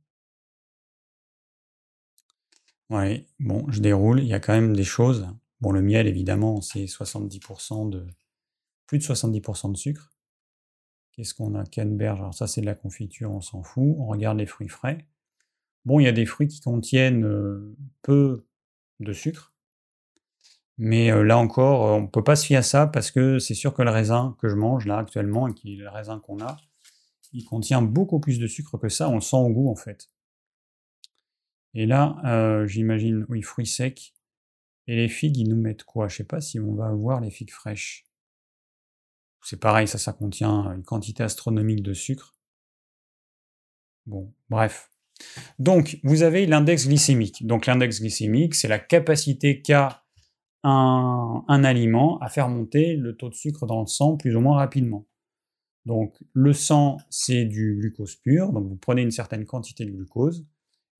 Ouais, bon, je déroule, il y a quand même des choses. Bon, le miel, évidemment, c'est 70% de. plus de 70% de sucre. Qu'est-ce qu'on a? Canneberge, alors ça c'est de la confiture, on s'en fout. On regarde les fruits frais. Bon, il y a des fruits qui contiennent euh, peu de sucre. Mais euh, là encore, on ne peut pas se fier à ça parce que c'est sûr que le raisin que je mange là actuellement, et qui est le raisin qu'on a, il contient beaucoup plus de sucre que ça, on le sent au goût en fait. Et là, euh, j'imagine, oui, fruits secs. Et les figues, ils nous mettent quoi? Je sais pas si on va avoir les figues fraîches. C'est pareil, ça, ça contient une quantité astronomique de sucre. Bon, bref. Donc, vous avez l'index glycémique. Donc, l'index glycémique, c'est la capacité qu'a un, un, aliment à faire monter le taux de sucre dans le sang plus ou moins rapidement. Donc, le sang, c'est du glucose pur. Donc, vous prenez une certaine quantité de glucose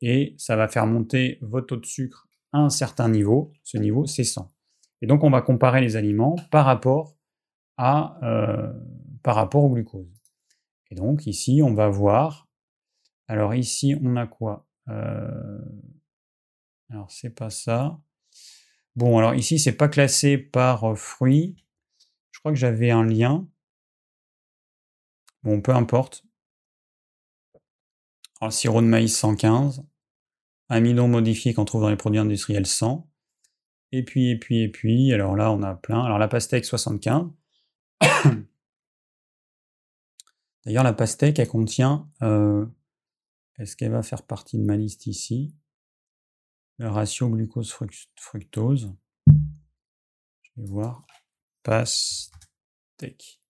et ça va faire monter votre taux de sucre à un certain niveau. Ce niveau, c'est 100. Et donc, on va comparer les aliments par rapport euh, par rapport au glucose. Et donc ici, on va voir. Alors ici, on a quoi euh, Alors c'est pas ça. Bon, alors ici, c'est pas classé par euh, fruits. Je crois que j'avais un lien. Bon, peu importe. Alors, sirop de maïs 115. Amidon modifié qu'on trouve dans les produits industriels 100. Et puis, et puis, et puis, alors là, on a plein. Alors la pastèque 75. D'ailleurs, la pastèque, elle contient. Euh, est-ce qu'elle va faire partie de ma liste ici? Le ratio glucose-fructose. Je vais voir. Pastèque.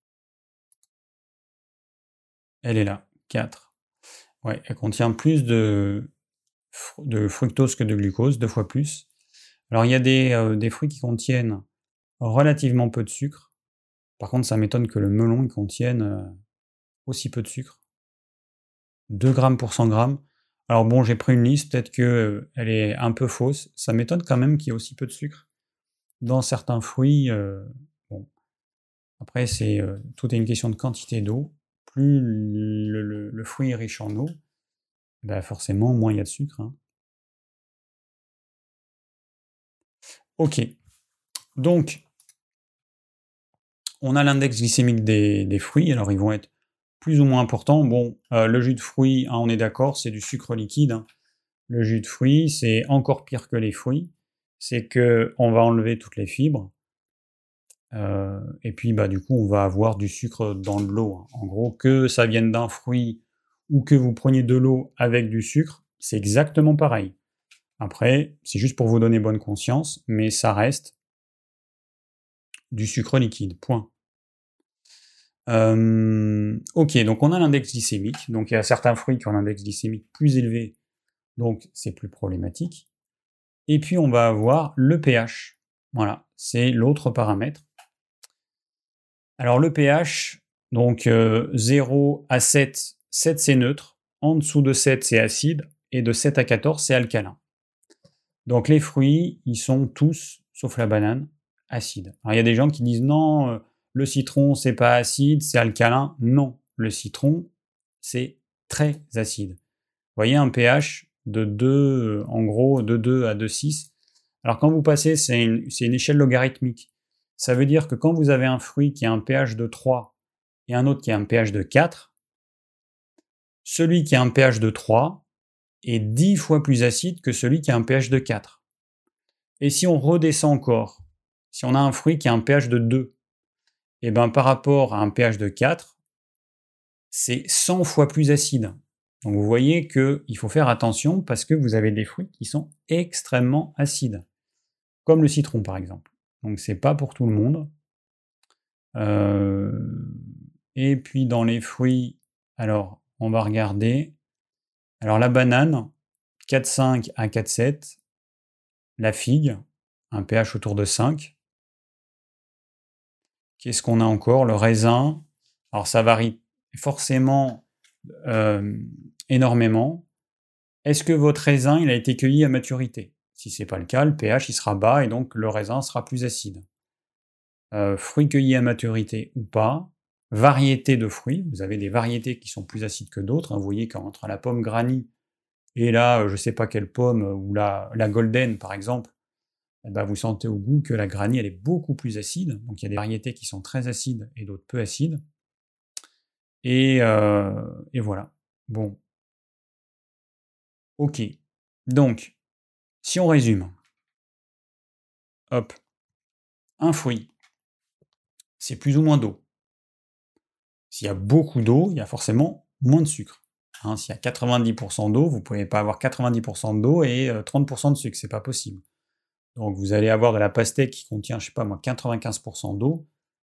Elle est là, 4. Ouais, elle contient plus de, de fructose que de glucose, deux fois plus. Alors, il y a des, euh, des fruits qui contiennent relativement peu de sucre. Par contre, ça m'étonne que le melon contienne euh, aussi peu de sucre. 2 grammes pour 100 grammes. Alors bon, j'ai pris une liste, peut-être qu'elle euh, est un peu fausse. Ça m'étonne quand même qu'il y ait aussi peu de sucre. Dans certains fruits, bon. Après, c'est tout est une question de quantité d'eau. Plus le, fruit est riche en eau, bah forcément, moins il y a de sucre. Hein. Ok. Donc, on a l'index glycémique des, fruits, alors ils vont être plus ou moins importants. Bon, euh, le jus de fruits, hein, on est d'accord, c'est du sucre liquide. Hein. Le jus de fruits, c'est encore pire que les fruits. C'est que on va enlever toutes les fibres. Euh, et puis, bah, du coup, on va avoir du sucre dans de l'eau. Hein. En gros, que ça vienne d'un fruit ou que vous preniez de l'eau avec du sucre, c'est exactement pareil. Après, c'est juste pour vous donner bonne conscience, mais ça reste du sucre liquide. Point. ok, donc on a l'index glycémique. Donc il y a certains fruits qui ont un index glycémique plus élevé, donc c'est plus problématique. Et puis on va avoir le pH. Voilà, c'est l'autre paramètre. Alors le pH, donc 0 à 7, 7 c'est neutre, en dessous de 7 c'est acide, et de 7 à 14 c'est alcalin. Donc les fruits, ils sont tous, sauf la banane, acide. Alors il y a des gens qui disent non, euh, le citron c'est pas acide, c'est alcalin. Non, le citron c'est très acide. Vous voyez un pH de 2, euh, en gros de 2 à 2,6. Alors quand vous passez, c'est une, une, échelle logarithmique. Ça veut dire que quand vous avez un fruit qui a un pH de 3 et un autre qui a un pH de 4, celui qui a un pH de 3 est 10 fois plus acide que celui qui a un pH de 4. Et si on redescend encore si on a un fruit qui a un pH de 2, et eh ben par rapport à un pH de 4, c'est 100 fois plus acide. Donc vous voyez qu'il faut faire attention parce que vous avez des fruits qui sont extrêmement acides, comme le citron par exemple. Donc c'est pas pour tout le monde. Euh, et puis dans les fruits, alors on va regarder. Alors la banane, 4,5 à 4,7. La figue, un pH autour de 5. Qu'est-ce qu'on a encore? Le raisin. Alors ça varie forcément euh, énormément. Est-ce que votre raisin il a été cueilli à maturité? Si ce n'est pas le cas, le pH il sera bas et donc le raisin sera plus acide. Euh, fruits cueillis à maturité ou pas? Variété de fruits. Vous avez des variétés qui sont plus acides que d'autres. Hein. Vous voyez qu'entre la pomme granny et là, je ne sais pas quelle pomme, ou la, la golden par exemple, eh ben, vous sentez au goût que la granny elle est beaucoup plus acide. Donc il y a des variétés qui sont très acides et d'autres peu acides. Et, euh, et voilà. Bon. Ok. Donc, si on résume, hop, un fruit, c'est plus ou moins d'eau. S'il y a beaucoup d'eau, il y a forcément moins de sucre. Hein, s'il y a 90% d'eau, vous ne pouvez pas avoir 90% d'eau et 30% euh, de sucre, c'est pas possible. Donc vous allez avoir de la pastèque qui contient, je sais pas moi, 95% d'eau.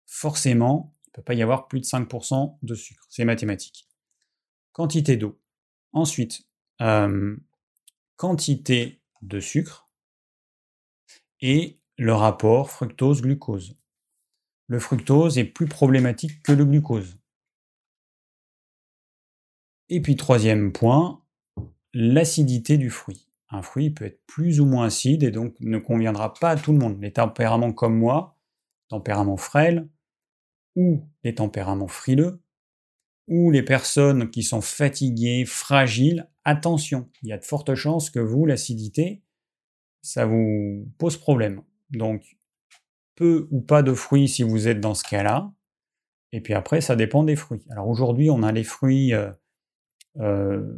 Forcément, il ne peut pas y avoir plus de 5% de sucre. C'est mathématique. Quantité d'eau. Ensuite, quantité de sucre et le rapport fructose-glucose. Le fructose est plus problématique que le glucose. Et puis troisième point, l'acidité du fruit. Un fruit peut être plus ou moins acide et donc ne conviendra pas à tout le monde. Les tempéraments comme moi, tempéraments frêles, ou les tempéraments frileux, ou les personnes qui sont fatiguées, fragiles, attention, il y a de fortes chances que vous, l'acidité, ça vous pose problème. Donc, peu ou pas de fruits si vous êtes dans ce cas-là. Et puis après, ça dépend des fruits. Alors aujourd'hui, on a les fruits euh, euh,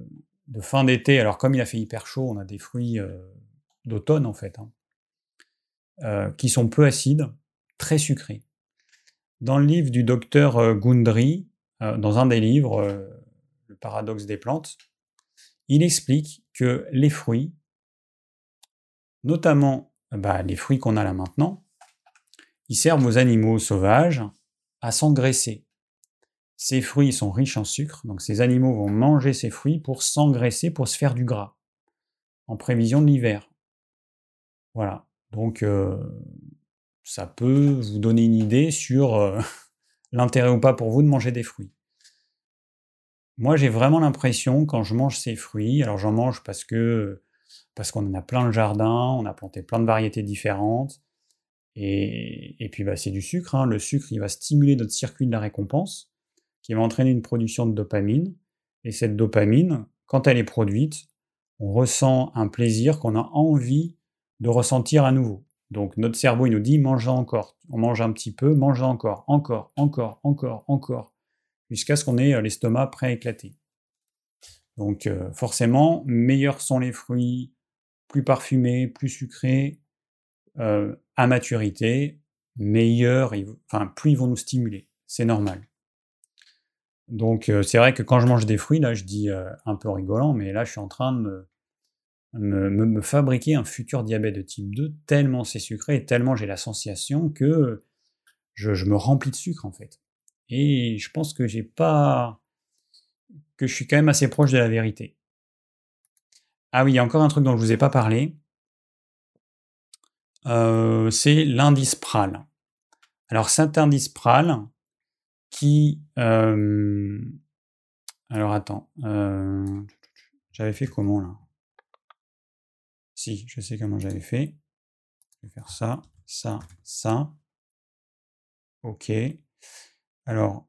de fin d'été. Alors comme il a fait hyper chaud, on a des fruits euh, d'automne en fait, hein, qui sont peu acides, très sucrés. Dans le livre du docteur Gundry, dans un des livres, Le paradoxe des plantes, il explique que les fruits, notamment bah, les fruits qu'on a là maintenant, servent aux animaux sauvages à s'engraisser. Ces fruits sont riches en sucre, donc ces animaux vont manger ces fruits pour s'engraisser, pour se faire du gras, en prévision de l'hiver. Voilà, donc euh, ça peut vous donner une idée sur euh, l'intérêt ou pas pour vous de manger des fruits. Moi, j'ai vraiment l'impression, quand je mange ces fruits, alors j'en mange parce que parce qu'on en a plein le jardin, on a planté plein de variétés différentes, et, puis bah, c'est du sucre. Hein. Le sucre, il va stimuler notre circuit de la récompense, qui va entraîner une production de dopamine. Et cette dopamine, quand elle est produite, on ressent un plaisir qu'on a envie de ressentir à nouveau. Donc notre cerveau, il nous dit mange encore. On mange un petit peu, mange encore, encore, encore, encore, encore, jusqu'à ce qu'on ait euh, l'estomac prêt à éclater. Donc euh, forcément, meilleurs sont les fruits, plus parfumés, plus sucrés, euh, à maturité, meilleur, enfin, plus ils vont nous stimuler. C'est normal. Donc euh, c'est vrai que quand je mange des fruits, là je dis euh, un peu rigolant, mais là je suis en train de me, fabriquer un futur diabète de type 2, tellement c'est sucré et tellement j'ai la sensation que je, me remplis de sucre en fait. Et je pense que j'ai pas. que je suis quand même assez proche de la vérité. Ah oui, il y a encore un truc dont je vous ai pas parlé. Euh, c'est l'indice PRAL. Alors cet indice PRAL qui... Euh, alors attends, euh, j'avais fait comment là? Si, je sais comment j'avais fait. Je vais faire ça, ça, ça. Ok. Alors,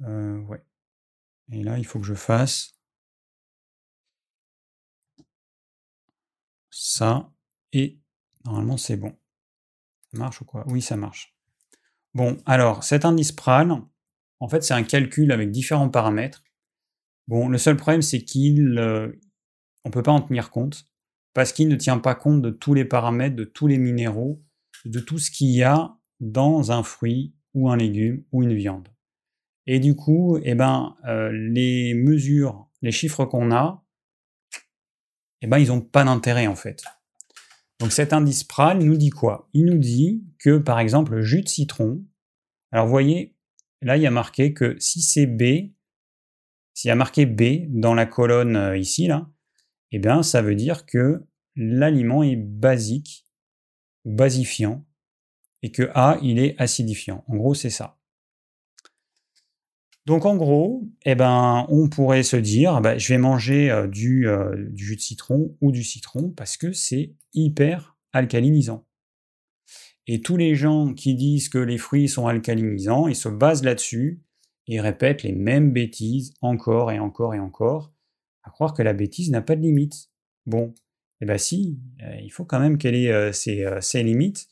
ouais. Et là, il faut que je fasse ça et Normalement, c'est bon. Ça marche ou quoi? Oui, ça marche. Bon, alors, cet indice PRAL, en fait, c'est un calcul avec différents paramètres. Bon, le seul problème, c'est qu'il... Euh, on peut pas en tenir compte, parce qu'il ne tient pas compte de tous les paramètres, de tous les minéraux, de tout ce qu'il y a dans un fruit ou un légume ou une viande. Et du coup, eh ben, euh, les mesures, les chiffres qu'on a, eh ben, ils n'ont pas d'intérêt en fait. Donc cet indice PRAL nous dit quoi? Il nous dit que par exemple le jus de citron, alors vous voyez, là il y a marqué que si c'est B, s'il y a marqué B dans la colonne euh, ici, là, eh bien ça veut dire que l'aliment est basique basifiant et que A, il est acidifiant. En gros, c'est ça. Donc en gros, eh ben, on pourrait se dire, bah, je vais manger euh, du, euh, du, jus de citron ou du citron parce que c'est hyper alcalinisant. Et tous les gens qui disent que les fruits sont alcalinisants, ils se basent là-dessus et répètent les mêmes bêtises encore et encore et encore, à croire que la bêtise n'a pas de limite. Bon, eh bien si, euh, il faut quand même qu'elle ait ses limites.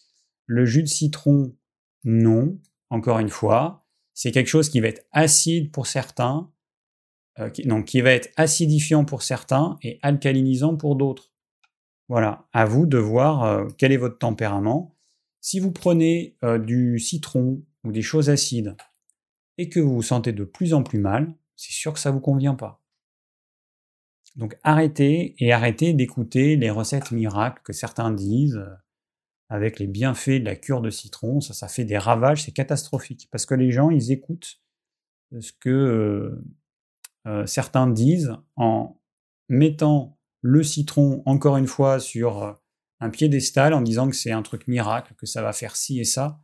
Le jus de citron, non, encore une fois c'est quelque chose qui va être acide pour certains, euh, qui, donc qui va être acidifiant pour certains et alcalinisant pour d'autres. Voilà, à vous de voir euh, quel est votre tempérament. Si vous prenez euh, du citron ou des choses acides et que vous vous sentez de plus en plus mal, c'est sûr que ça ne vous convient pas. Donc arrêtez et arrêtez d'écouter les recettes miracles que certains disent avec les bienfaits de la cure de citron, ça, ça fait des ravages, c'est catastrophique. Parce que les gens, ils écoutent ce que euh, euh, certains disent en mettant le citron, encore une fois, sur euh, un piédestal en disant que c'est un truc miracle, que ça va faire ci et ça.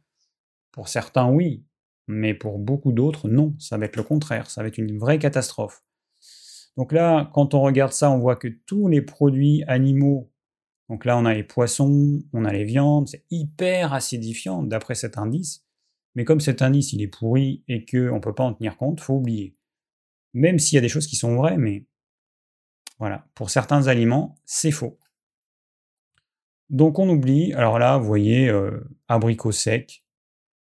Pour certains, oui, mais pour beaucoup d'autres, non, ça va être le contraire, ça va être une vraie catastrophe. Donc là, quand on regarde ça, on voit que tous les produits animaux donc là, on a les poissons, on a les viandes, c'est hyper acidifiant d'après cet indice. Mais comme cet indice, il est pourri et qu'on ne peut pas en tenir compte, faut oublier. Même s'il y a des choses qui sont vraies, mais voilà, pour certains aliments, c'est faux. Donc on oublie, alors là, vous voyez, euh, abricots secs,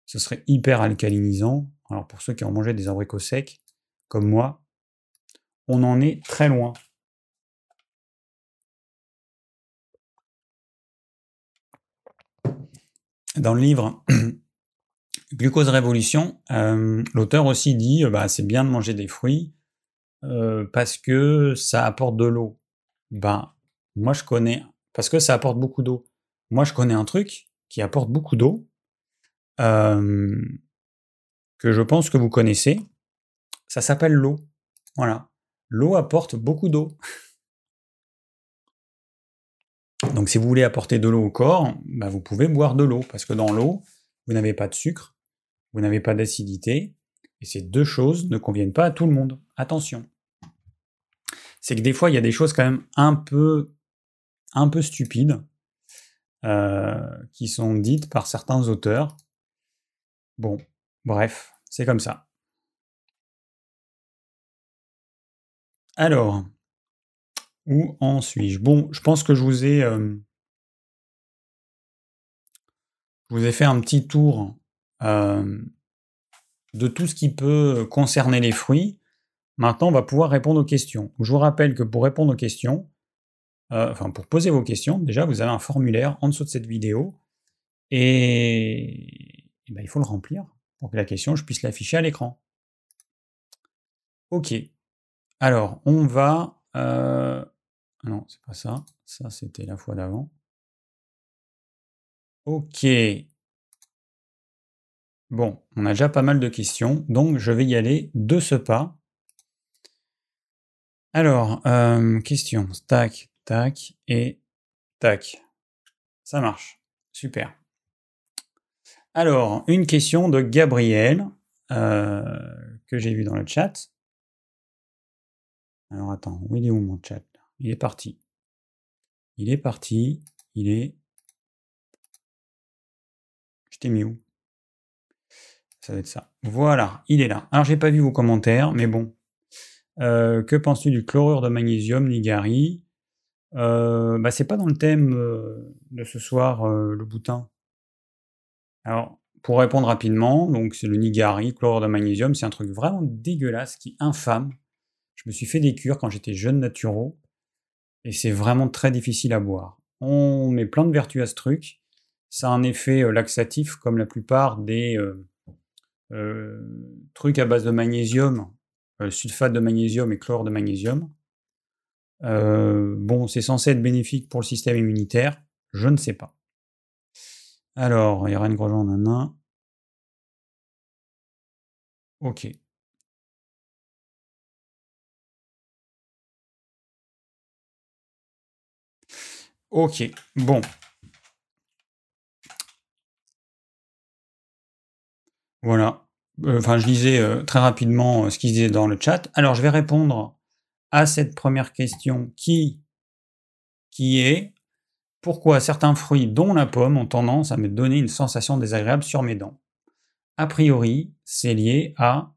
ce serait hyper alcalinisant. Alors pour ceux qui ont mangé des abricots secs, comme moi, on en est très loin. Dans le livre Glucose Révolution, euh, l'auteur aussi dit bah, c'est bien de manger des fruits euh, parce que ça apporte de l'eau. Ben, moi je connais, parce que ça apporte beaucoup d'eau. Moi je connais un truc qui apporte beaucoup d'eau, euh, que je pense que vous connaissez. Ça s'appelle l'eau. Voilà. L'eau apporte beaucoup d'eau. Donc si vous voulez apporter de l'eau au corps, bah, vous pouvez boire de l'eau, parce que dans l'eau, vous n'avez pas de sucre, vous n'avez pas d'acidité, et ces deux choses ne conviennent pas à tout le monde. Attention. C'est que des fois, il y a des choses quand même un peu, un peu stupides euh, qui sont dites par certains auteurs. Bon, bref, c'est comme ça. Alors, où en suis-je? Bon, je pense que je vous ai, euh, fait un petit tour euh, de tout ce qui peut concerner les fruits. Maintenant, on va pouvoir répondre aux questions. Je vous rappelle que pour répondre aux questions, euh, enfin pour poser vos questions, déjà vous avez un formulaire en dessous de cette vidéo et, ben, il faut le remplir pour que la question je puisse l'afficher à l'écran. Ok. Alors, on va ah non, c'est pas ça. Ça, c'était la fois d'avant. Ok. Bon, on a déjà pas mal de questions, donc je vais y aller de ce pas. Alors, euh, question. Tac, tac et tac. Ça marche. Super. Alors, une question de Gabriel euh, que j'ai vu dans le chat. Alors attends, où il est où mon chat? Il est parti. Il est parti. Il est. Je t'ai mis où? Ça va être ça. Voilà, il est là. Alors j'ai pas vu vos commentaires, mais bon. Euh, que penses-tu du chlorure de magnésium, Nigari? Euh, bah, C'est pas dans le thème euh, de ce soir, le boutin. Alors, pour répondre rapidement, donc c'est le Nigari, chlorure de magnésium, c'est un truc vraiment dégueulasse, qui est infâme. Je me suis fait des cures quand j'étais jeune naturo et c'est vraiment très difficile à boire. On met plein de vertus à ce truc. Ça a un effet euh, laxatif comme la plupart des euh, euh, trucs à base de magnésium, sulfate de magnésium et chlore de magnésium. bon, c'est censé être bénéfique pour le système immunitaire, je ne sais pas. Alors, rien Grosjean, un. Ok. Ok, bon. Voilà. Euh, enfin, je lisais euh, très rapidement euh, ce qu'il disait dans le chat. Alors, je vais répondre à cette première question qui, qui est pourquoi certains fruits, dont la pomme, ont tendance à me donner une sensation désagréable sur mes dents? A priori, c'est lié à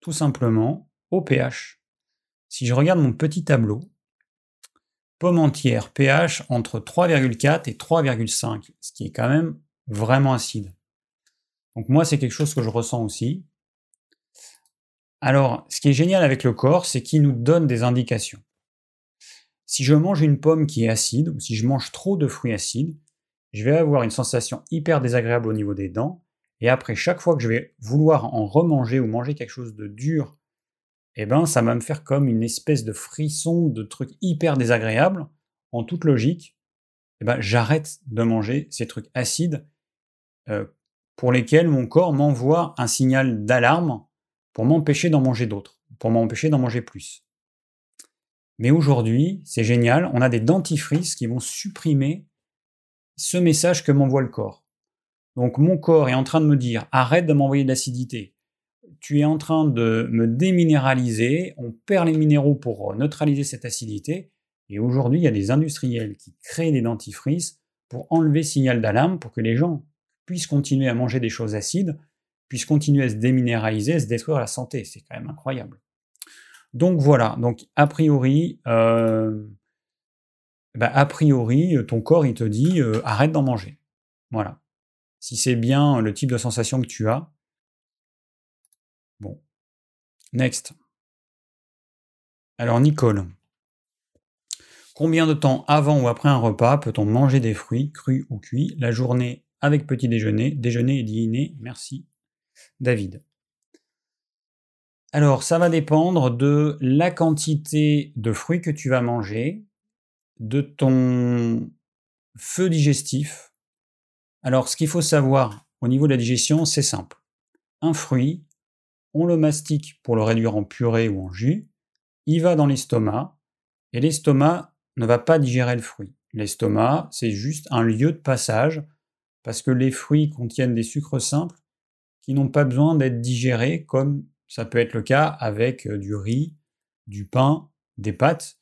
tout simplement au pH. Si je regarde mon petit tableau, entière, pH entre 3,4 et 3,5, ce qui est quand même vraiment acide. Donc moi, c'est quelque chose que je ressens aussi. Alors, ce qui est génial avec le corps, c'est qu'il nous donne des indications. Si je mange une pomme qui est acide, ou si je mange trop de fruits acides, je vais avoir une sensation hyper désagréable au niveau des dents, et après, chaque fois que je vais vouloir en remanger ou manger quelque chose de dur, eh ben, ça va me faire comme une espèce de frisson, de truc hyper désagréable. En toute logique, eh ben, j'arrête de manger ces trucs acides euh, pour lesquels mon corps m'envoie un signal d'alarme pour m'empêcher d'en manger d'autres, pour m'empêcher d'en manger plus. Mais aujourd'hui, c'est génial, on a des dentifrices qui vont supprimer ce message que m'envoie le corps. Donc mon corps est en train de me dire arrête de m'envoyer de l'acidité. Tu es en train de me déminéraliser, on perd les minéraux pour neutraliser cette acidité. Et aujourd'hui, il y a des industriels qui créent des dentifrices pour enlever signal d'alarme pour que les gens puissent continuer à manger des choses acides, puissent continuer à se déminéraliser, à se détruire la santé. C'est quand même incroyable. Donc voilà, donc a priori, euh, bah, a priori, ton corps il te dit euh, arrête d'en manger. Voilà. Si c'est bien le type de sensation que tu as. Next. Alors Nicole. Combien de temps avant ou après un repas peut-on manger des fruits, crus ou cuits, la journée avec petit déjeuner, déjeuner et dîner? Merci, David. Alors, ça va dépendre de la quantité de fruits que tu vas manger, de ton feu digestif. Alors, ce qu'il faut savoir au niveau de la digestion, c'est simple. Un fruit, on le mastique pour le réduire en purée ou en jus, il va dans l'estomac, et l'estomac ne va pas digérer le fruit. L'estomac, c'est juste un lieu de passage parce que les fruits contiennent des sucres simples qui n'ont pas besoin d'être digérés comme ça peut être le cas avec euh, du riz, du pain, des pâtes,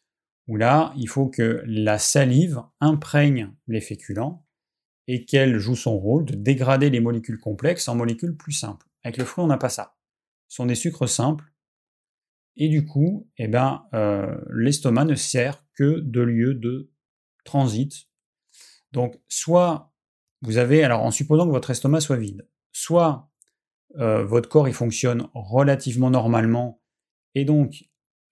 où là, il faut que la salive imprègne les féculents et qu'elle joue son rôle de dégrader les molécules complexes en molécules plus simples. Avec le fruit, on n'a pas ça. Sont des sucres simples. Et du coup, eh ben, euh, l'estomac ne sert que de lieu de transit. Donc, soit vous avez, alors en supposant que votre estomac soit vide, soit euh, votre corps il fonctionne relativement normalement et donc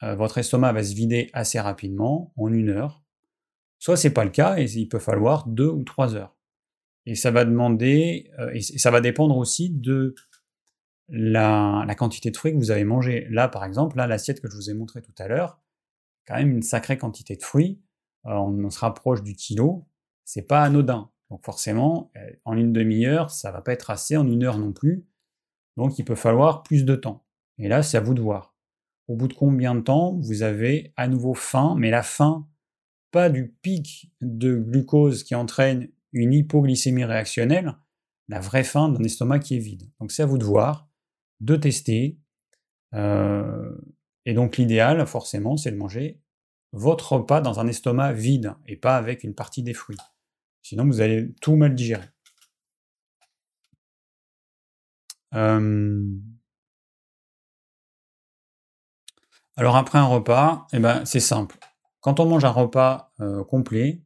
euh, votre estomac va se vider assez rapidement, en une heure, soit c'est pas le cas et il peut falloir deux ou trois heures. Et ça va demander, et ça va dépendre aussi de la, quantité de fruits que vous avez mangé. Là, par exemple, là, l'assiette que je vous ai montré tout à l'heure, quand même une sacrée quantité de fruits. on se rapproche du kilo. C'est pas anodin. Donc forcément, euh, en une demi-heure, ça va pas être assez, en une heure non plus. Donc il peut falloir plus de temps. Et là, c'est à vous de voir. Au bout de combien de temps vous avez à nouveau faim, mais la faim, pas du pic de glucose qui entraîne une hypoglycémie réactionnelle, la vraie faim d'un estomac qui est vide. Donc c'est à vous de voir, de tester. Euh, et donc l'idéal, forcément, c'est de manger votre repas dans un estomac vide et pas avec une partie des fruits. Sinon, vous allez tout mal digérer. Alors après un repas, eh ben, c'est simple. Quand on mange un repas euh, complet,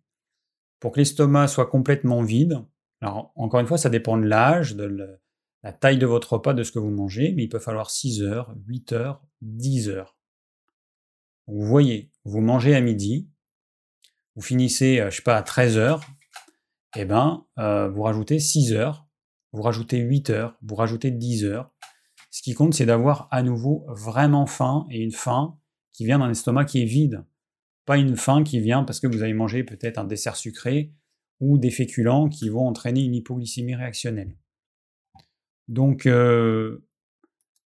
pour que l'estomac soit complètement vide, encore une fois, ça dépend de l'âge, de la taille de votre repas, de ce que vous mangez, mais il peut falloir 6 heures, 8 heures, 10 heures. Vous voyez, vous mangez à midi, vous finissez, euh, je sais pas, à 13 heures, eh ben, euh, vous rajoutez 6 heures, vous rajoutez 8 heures, vous rajoutez 10 heures. Ce qui compte, c'est d'avoir à nouveau vraiment faim et une faim qui vient d'un estomac qui est vide. Pas une faim qui vient parce que vous avez mangé peut-être un dessert sucré ou des féculents qui vont entraîner une hypoglycémie réactionnelle. Donc, euh,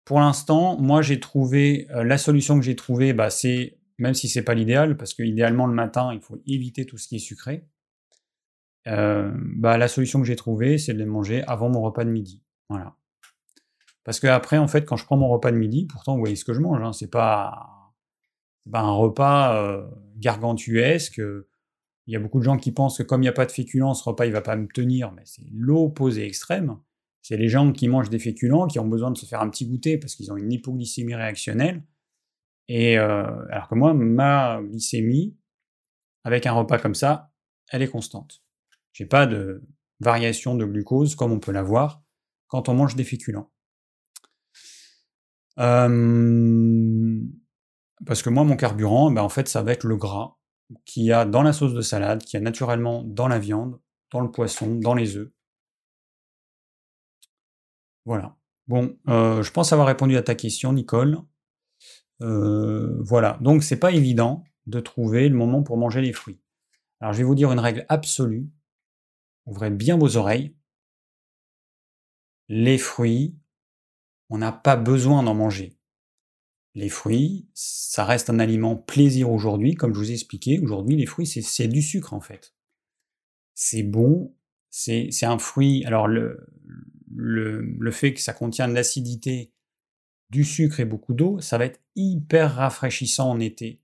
pour l'instant, moi j'ai trouvé euh, la solution que j'ai trouvée, bah, c'est même si c'est pas l'idéal, parce que idéalement le matin il faut éviter tout ce qui est sucré. Euh, bah, la solution que j'ai trouvée, c'est de les manger avant mon repas de midi. Voilà. Parce que après, en fait, quand je prends mon repas de midi, pourtant, vous voyez ce que je mange, hein, c'est pas, un repas gargantuesque. Il y a beaucoup de gens qui pensent que comme il n'y a pas de féculents, ce repas, il va pas me tenir, mais c'est l'opposé extrême. C'est les gens qui mangent des féculents, qui ont besoin de se faire un petit goûter parce qu'ils ont une hypoglycémie réactionnelle. Et euh, alors que moi, ma glycémie, avec un repas comme ça, elle est constante. J'ai pas de variation de glucose comme on peut l'avoir quand on mange des féculents. Euh, parce que moi, mon carburant, ben en fait, ça va être le gras qu'il y a dans la sauce de salade, qu'il y a naturellement dans la viande, dans le poisson, dans les œufs. Voilà. Bon, euh, je pense avoir répondu à ta question, Nicole. Euh, voilà. Donc, c'est pas évident de trouver le moment pour manger les fruits. Alors je vais vous dire une règle absolue. Ouvrez bien vos oreilles. Les fruits, on n'a pas besoin d'en manger. Les fruits, ça reste un aliment plaisir aujourd'hui, comme je vous ai expliqué. Aujourd'hui, les fruits, c'est du sucre en fait. C'est bon, c'est un fruit. Alors le, le, fait que ça contient de l'acidité, du sucre et beaucoup d'eau, ça va être hyper rafraîchissant en été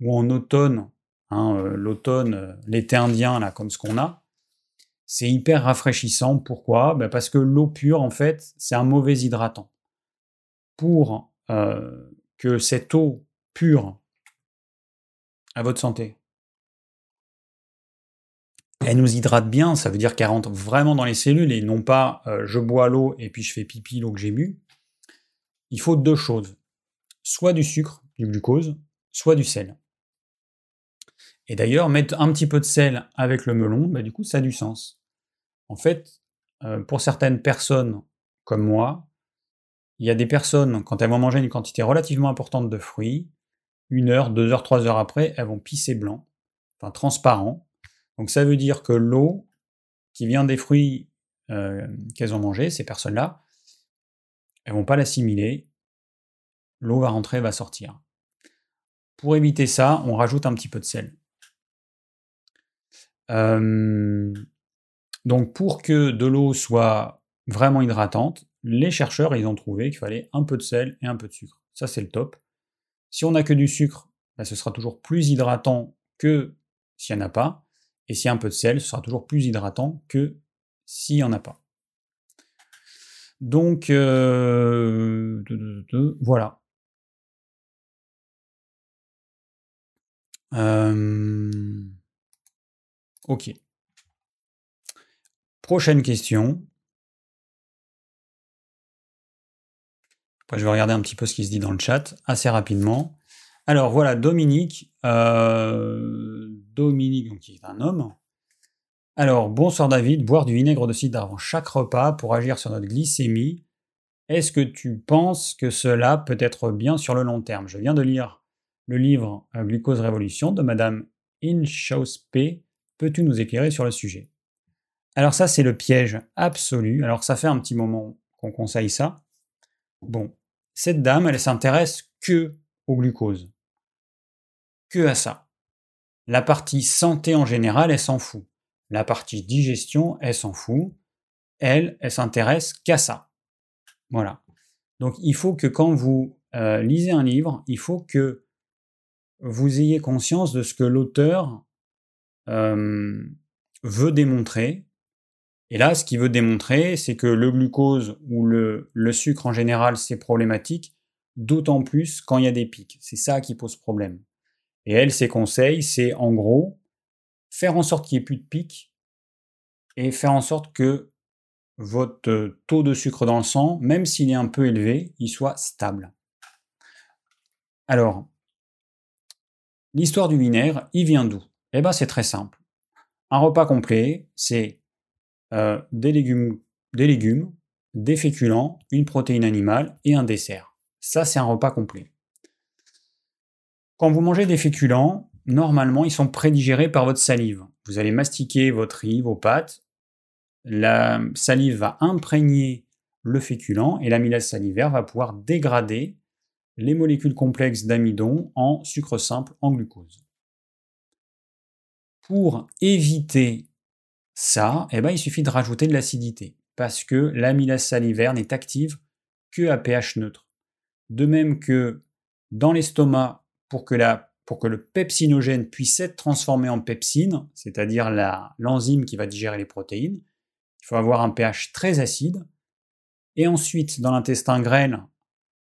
ou en automne, hein, euh, l'automne, euh, l'été indien, là, comme ce qu'on a, c'est hyper rafraîchissant. Pourquoi? Ben Parce que l'eau pure, en fait, c'est un mauvais hydratant. Pour euh, que cette eau pure, à votre santé, elle nous hydrate bien, ça veut dire qu'elle rentre vraiment dans les cellules et non pas je bois l'eau et puis je fais pipi l'eau que j'ai bu. Il faut deux choses. Soit du sucre, du glucose, soit du sel. Et d'ailleurs, mettre un petit peu de sel avec le melon, bah, du coup, ça a du sens. En fait, euh, pour certaines personnes comme moi, il y a des personnes, quand elles vont manger une quantité relativement importante de fruits, une heure, deux heures, trois heures après, elles vont pisser blanc, enfin transparent. Donc ça veut dire que l'eau qui vient des fruits euh, qu'elles ont mangés, ces personnes-là, elles vont pas l'assimiler. L'eau va rentrer, va sortir. Pour éviter ça, on rajoute un petit peu de sel donc pour que de l'eau soit vraiment hydratante, les chercheurs ils ont trouvé qu'il fallait un peu de sel et un peu de sucre. Ça c'est le top. Si on n'a que du sucre, bah, ce sera toujours plus hydratant que s'il n'y en a pas. Et s'il y a un peu de sel, ce sera toujours plus hydratant que s'il n'y en a pas. Donc euh, voilà. Ok. Prochaine question. Après, je vais regarder un petit peu ce qui se dit dans le chat assez rapidement. Alors voilà, Dominique. Euh, Dominique, donc, qui est un homme. Alors, bonsoir David, boire du vinaigre de cidre avant chaque repas pour agir sur notre glycémie. Est-ce que tu penses que cela peut être bien sur le long terme? Je viens de lire le livre euh, Glucose Révolution de Madame Inchauspé Peux-tu nous éclairer sur le sujet? Alors ça, c'est le piège absolu. Alors ça fait un petit moment qu'on conseille ça. Bon, cette dame, elle s'intéresse que au glucose. Que à ça. La partie santé en général, elle s'en fout. La partie digestion, elle s'en fout. Elle, elle s'intéresse qu'à ça. Voilà. Donc il faut que quand vous euh, lisez un livre, il faut que vous ayez conscience de ce que l'auteur veut démontrer. Et là, ce qu'il veut démontrer, c'est que le glucose ou le sucre en général, c'est problématique, d'autant plus quand il y a des pics. C'est ça qui pose problème. Et elle, ses conseils, c'est en gros faire en sorte qu'il n'y ait plus de pics et faire en sorte que votre taux de sucre dans le sang, même s'il est un peu élevé, il soit stable. Alors, l'histoire du vinaigre, il vient d'où? Eh bien, c'est très simple. Un repas complet, c'est euh, des, légumes, des légumes, des féculents, une protéine animale et un dessert. Ça, c'est un repas complet. Quand vous mangez des féculents, normalement, ils sont prédigérés par votre salive. Vous allez mastiquer votre riz, vos pâtes. La salive va imprégner le féculent et l'amylase salivaire va pouvoir dégrader les molécules complexes d'amidon en sucre simple, en glucose pour éviter ça, eh ben, il suffit de rajouter de l'acidité. Parce que l'amylase salivaire n'est active que à pH neutre. De même que dans l'estomac, pour que, pour que le pepsinogène puisse être transformé en pepsine, c'est-à-dire l'enzyme qui va digérer les protéines, il faut avoir un pH très acide. Et ensuite, dans l'intestin grêle,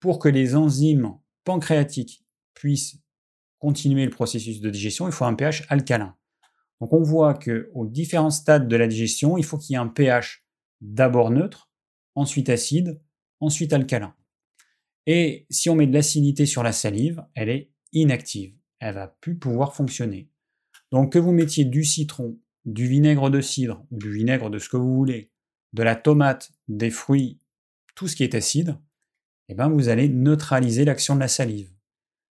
pour que les enzymes pancréatiques puissent continuer le processus de digestion, il faut un pH alcalin. Donc on voit qu'aux différents stades de la digestion, il faut qu'il y ait un pH d'abord neutre, ensuite acide, ensuite alcalin. Et si on met de l'acidité sur la salive, elle est inactive. Elle va plus pouvoir fonctionner. Donc que vous mettiez du citron, du vinaigre de cidre ou du vinaigre de ce que vous voulez, de la tomate, des fruits, tout ce qui est acide, eh ben vous allez neutraliser l'action de la salive.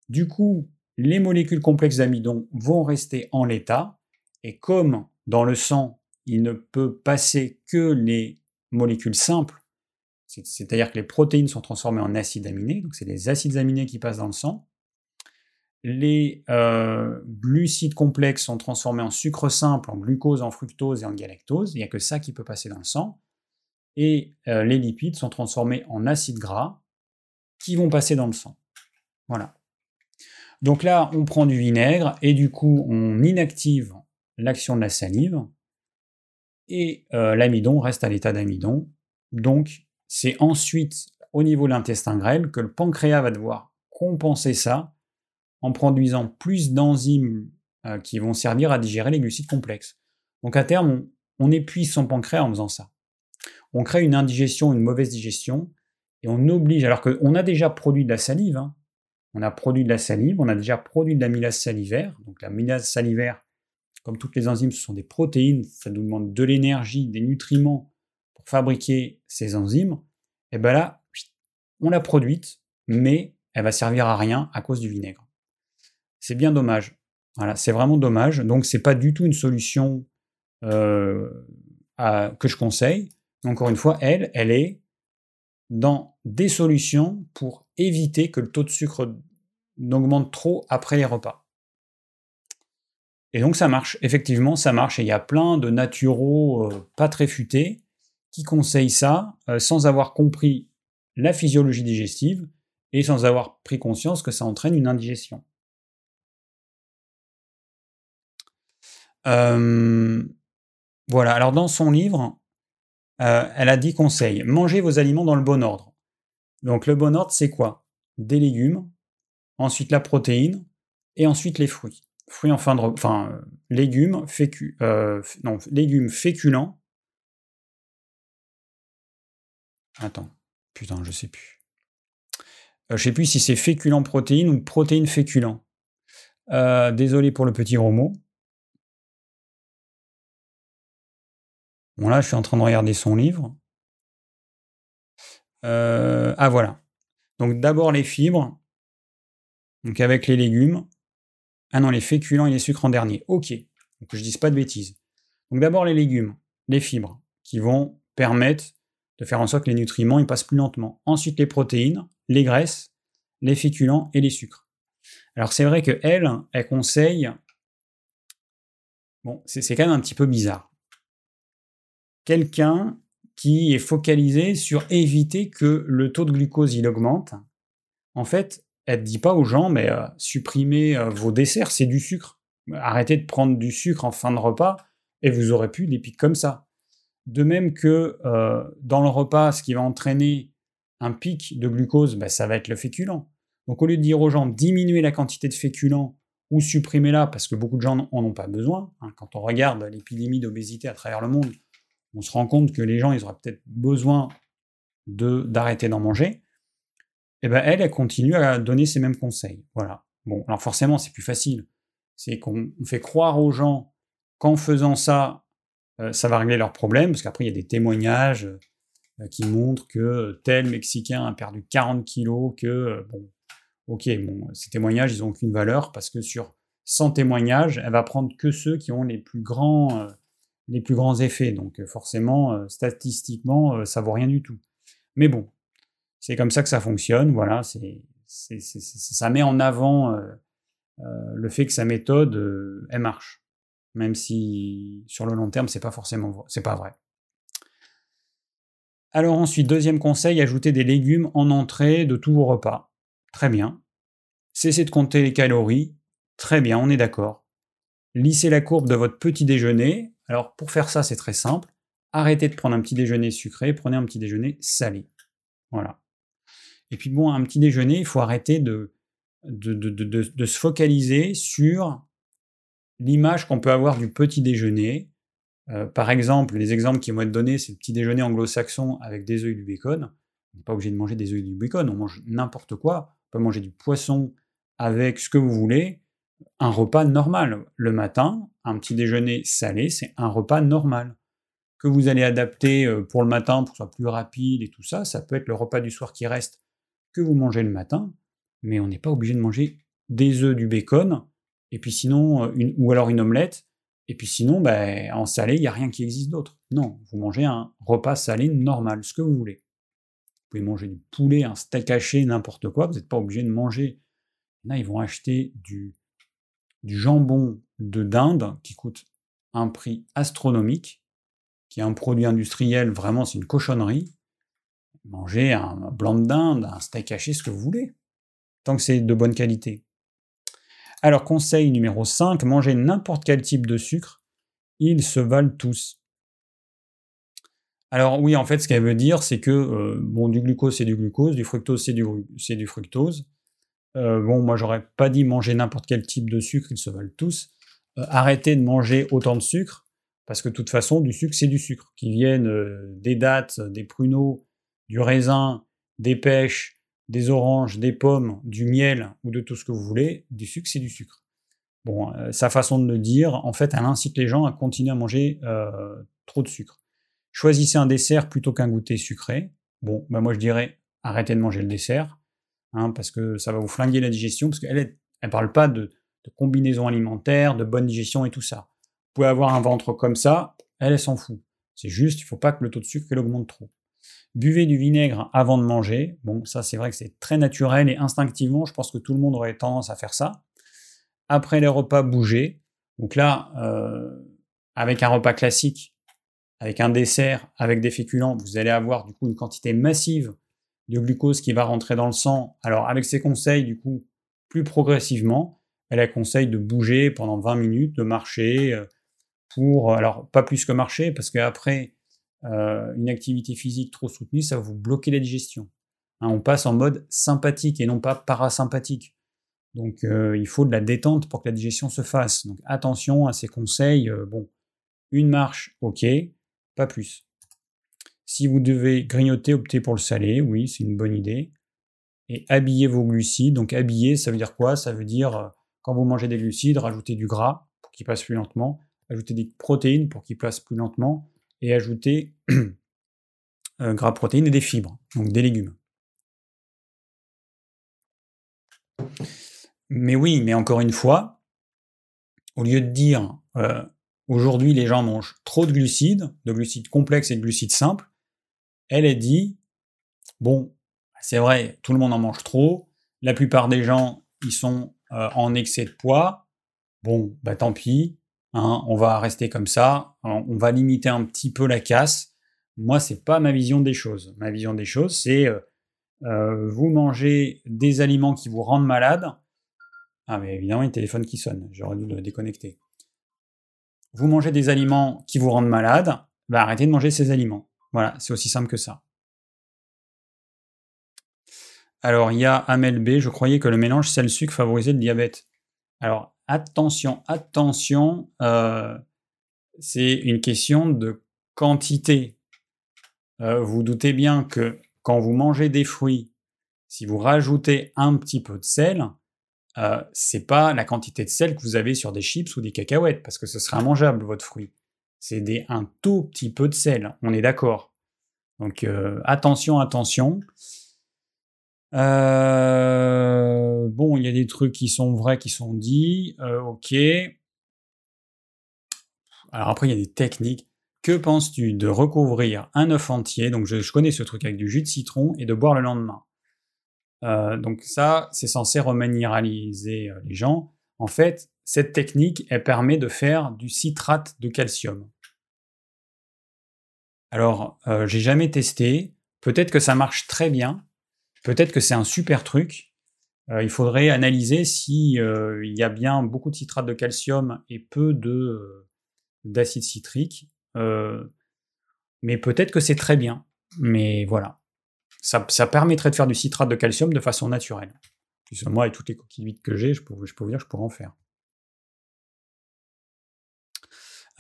Du coup, les molécules complexes d'amidon vont rester en l'état, et comme dans le sang, il ne peut passer que les molécules simples, c'est-à-dire que les protéines sont transformées en acides aminés, donc c'est les acides aminés qui passent dans le sang. Les euh, glucides complexes sont transformés en sucre simple, en glucose, en fructose et en galactose. Il n'y a que ça qui peut passer dans le sang. Et euh, les lipides sont transformés en acides gras qui vont passer dans le sang. Voilà. Donc là, on prend du vinaigre et du coup, on inactive l'action de la salive et euh, l'amidon reste à l'état d'amidon. Donc, c'est ensuite au niveau de l'intestin grêle que le pancréas va devoir compenser ça en produisant plus d'enzymes euh, qui vont servir à digérer les glucides complexes. Donc à terme, on, épuise son pancréas en faisant ça. On crée une indigestion, une mauvaise digestion, et on oblige, alors qu'on a déjà produit de la salive, hein. on a produit de la salive, on a déjà produit de l'amylase salivaire, donc l'amylase salivaire, comme toutes les enzymes, ce sont des protéines, ça nous demande de l'énergie, des nutriments fabriquer ces enzymes, et bien là, on l'a produite, mais elle va servir à rien à cause du vinaigre. C'est bien dommage. Voilà, c'est vraiment dommage. Donc c'est pas du tout une solution euh, que je conseille. Encore une fois, elle, elle est dans des solutions pour éviter que le taux de sucre n'augmente trop après les repas. Et donc ça marche, effectivement ça marche, et il y a plein de naturaux euh, pas très futés qui conseille ça euh, sans avoir compris la physiologie digestive et sans avoir pris conscience que ça entraîne une indigestion. Euh, voilà, alors dans son livre, euh, elle a dit conseil, mangez vos aliments dans le bon ordre. Donc le bon ordre, c'est quoi? Des légumes, ensuite la protéine, et ensuite les fruits. Fruits en fin de... Enfin, légumes, fécu, non, légumes féculents, Attends, putain, je sais plus. Euh, je sais plus si c'est féculent protéine ou protéine féculent. Euh, désolé pour le petit gros. Bon là, je suis en train de regarder son livre. Euh, ah voilà. Donc d'abord les fibres. Donc avec les légumes. Ah non, les féculents et les sucres en dernier. Ok. Donc je dise pas de bêtises. Donc d'abord les légumes, les fibres, qui vont permettre de faire en sorte que les nutriments ils passent plus lentement. Ensuite, les protéines, les graisses, les féculents et les sucres. Alors c'est vrai que elle, elle conseille. Bon, c'est quand même un petit peu bizarre. Quelqu'un qui est focalisé sur éviter que le taux de glucose augmente. En fait, elle ne dit pas aux gens, mais euh, supprimez euh, vos desserts, c'est du sucre. Arrêtez de prendre du sucre en fin de repas et vous aurez plus des pics comme ça. De même que euh, dans le repas, ce qui va entraîner un pic de glucose, bah, ça va être le féculent. Donc au lieu de dire aux gens diminuer la quantité de féculents ou supprimer-la parce que beaucoup de gens n'en ont pas besoin, hein, quand on regarde l'épidémie d'obésité à travers le monde, on se rend compte que les gens, ils auraient peut-être besoin d'arrêter d'en manger. Et eh ben elle, elle continue à donner ces mêmes conseils. Voilà. Bon, alors forcément, c'est plus facile. C'est qu'on fait croire aux gens qu'en faisant ça, euh, ça va régler leurs problèmes, parce qu'après, il y a des témoignages euh, qui montrent que tel Mexicain a perdu 40 kilos, que, euh, bon, ok, ces témoignages, ils n'ont aucune valeur, parce que sur 100 témoignages, elle va prendre que ceux qui ont les plus grands, les plus grands effets. Donc forcément, statistiquement, ça vaut rien du tout. Mais bon, c'est comme ça que ça fonctionne, voilà, c'est, ça met en avant le fait que sa méthode, elle marche même si sur le long terme, c'est pas forcément c'est pas vrai. Alors ensuite, deuxième conseil, ajoutez des légumes en entrée de tous vos repas. Très bien. Cessez de compter les calories. Très bien, on est d'accord. Lissez la courbe de votre petit déjeuner. Alors pour faire ça, c'est très simple. Arrêtez de prendre un petit déjeuner sucré, prenez un petit déjeuner salé. Voilà. Et puis bon, un petit déjeuner, il faut arrêter de, se focaliser sur l'image qu'on peut avoir du petit déjeuner. Euh, par exemple, les exemples qui vont être donnés, c'est le petit déjeuner anglo-saxon avec des œufs et du bacon. On n'est pas obligé de manger des œufs et du bacon, on mange n'importe quoi. On peut manger du poisson avec ce que vous voulez. Un repas normal. Le matin, un petit déjeuner salé, c'est un repas normal que vous allez adapter euh, pour le matin pour que ce soit plus rapide et tout ça. Ça peut être le repas du soir qui reste que vous mangez le matin, mais on n'est pas obligé de manger des œufs, du bacon, et puis sinon, euh, une, ou alors une omelette, et puis sinon, ben, en salé, il n'y a rien qui existe d'autre. Non, vous mangez un repas salé normal, ce que vous voulez. Vous pouvez manger du poulet, un steak haché, n'importe quoi, vous n'êtes pas obligé de manger. Là, ils vont acheter du, du jambon de dinde qui coûte un prix astronomique qui est un produit industriel, vraiment c'est une cochonnerie. Mangez un blanc de dinde, un steak haché, ce que vous voulez, tant que c'est de bonne qualité. Alors conseil numéro 5, mangez n'importe quel type de sucre, ils se valent tous. Alors oui, en fait, ce qu'elle veut dire, c'est que euh, bon, du glucose c'est du glucose, du fructose c'est du, du, fructose. Euh, bon, moi j'aurais pas dit manger n'importe quel type de sucre, ils se valent tous. Euh, arrêtez de manger autant de sucre. Parce que de toute façon, du sucre, c'est du sucre. Qui viennent euh, des dattes, des pruneaux, du raisin, des pêches, des oranges, des pommes, du miel ou de tout ce que vous voulez, du sucre, c'est du sucre. Bon, sa façon de le dire, en fait, elle incite les gens à continuer à manger trop de sucre. Choisissez un dessert plutôt qu'un goûter sucré. Bon, bah moi je dirais arrêtez de manger le dessert, hein, parce que ça va vous flinguer la digestion, parce qu'elle ne parle pas de, combinaison alimentaire, de bonne digestion et tout ça pouvez avoir un ventre comme ça, elle, elle s'en fout. C'est juste, il ne faut pas que le taux de sucre augmente trop. Buvez du vinaigre avant de manger. Bon, ça c'est vrai que c'est très naturel et instinctivement, je pense que tout le monde aurait tendance à faire ça. Après les repas, bougez. Donc là, euh, avec un repas classique, avec un dessert, avec des féculents, vous allez avoir du coup une quantité massive de glucose qui va rentrer dans le sang. Alors avec ces conseils, du coup, plus progressivement, elle conseille de bouger pendant 20 minutes, de marcher, euh, pour, alors pas plus que marcher, parce qu'après, euh, une activité physique trop soutenue, ça va vous bloquer la digestion. Hein, on passe en mode sympathique et non pas parasympathique. Donc euh, il faut de la détente pour que la digestion se fasse. Donc attention à ces conseils. Euh, bon, une marche, ok, pas plus. Si vous devez grignoter, optez pour le salé, oui, c'est une bonne idée. Et habillez vos glucides. Donc habiller, ça veut dire quoi? Ça veut dire quand vous mangez des glucides, rajouter du gras pour qu'il passe plus lentement ajouter des protéines pour qu'ils passent plus lentement, et ajouter euh, gras protéines et des fibres, donc des légumes. Mais oui, mais encore une fois, au lieu de dire euh, aujourd'hui les gens mangent trop de glucides, de glucides complexes et de glucides simples, elle est dit bon, c'est vrai, tout le monde en mange trop, la plupart des gens ils sont euh, en excès de poids, bon, bah tant pis, Hein, on va rester comme ça, on va limiter un petit peu la casse. Moi, c'est pas ma vision des choses. Ma vision des choses, c'est euh, euh, vous mangez des aliments qui vous rendent malade. Ah, mais évidemment, il y a un téléphone qui sonne. J'aurais dû le déconnecter. Vous mangez des aliments qui vous rendent malade, bah, arrêtez de manger ces aliments. Voilà, c'est aussi simple que ça. Alors, il y a Amel B, je croyais que le mélange sel-sucre favorisait le diabète. Alors, attention, attention, euh, c'est une question de quantité. Euh, vous doutez bien que quand vous mangez des fruits, si vous rajoutez un petit peu de sel, euh, c'est pas la quantité de sel que vous avez sur des chips ou des cacahuètes, parce que ce serait immangeable votre fruit. C'est un tout petit peu de sel, on est d'accord. Donc attention, attention. Euh, bon, il y a des trucs qui sont vrais, qui sont dits. Euh, ok. Alors après, il y a des techniques. Que penses-tu de recouvrir un œuf entier? Donc je, connais ce truc avec du jus de citron et de boire le lendemain. Euh, donc ça, c'est censé reminéraliser les gens. En fait, cette technique, elle permet de faire du citrate de calcium. Alors, euh, j'ai jamais testé. Peut-être que ça marche très bien. Peut-être que c'est un super truc. Euh, il faudrait analyser si euh, il y a bien beaucoup de citrate de calcium et peu de d'acide citrique. mais peut-être que c'est très bien. Mais voilà. Ça, permettrait de faire du citrate de calcium de façon naturelle. Puis moi, et toutes les coquilles vides que j'ai, je peux, je vous dire, je pourrais en faire.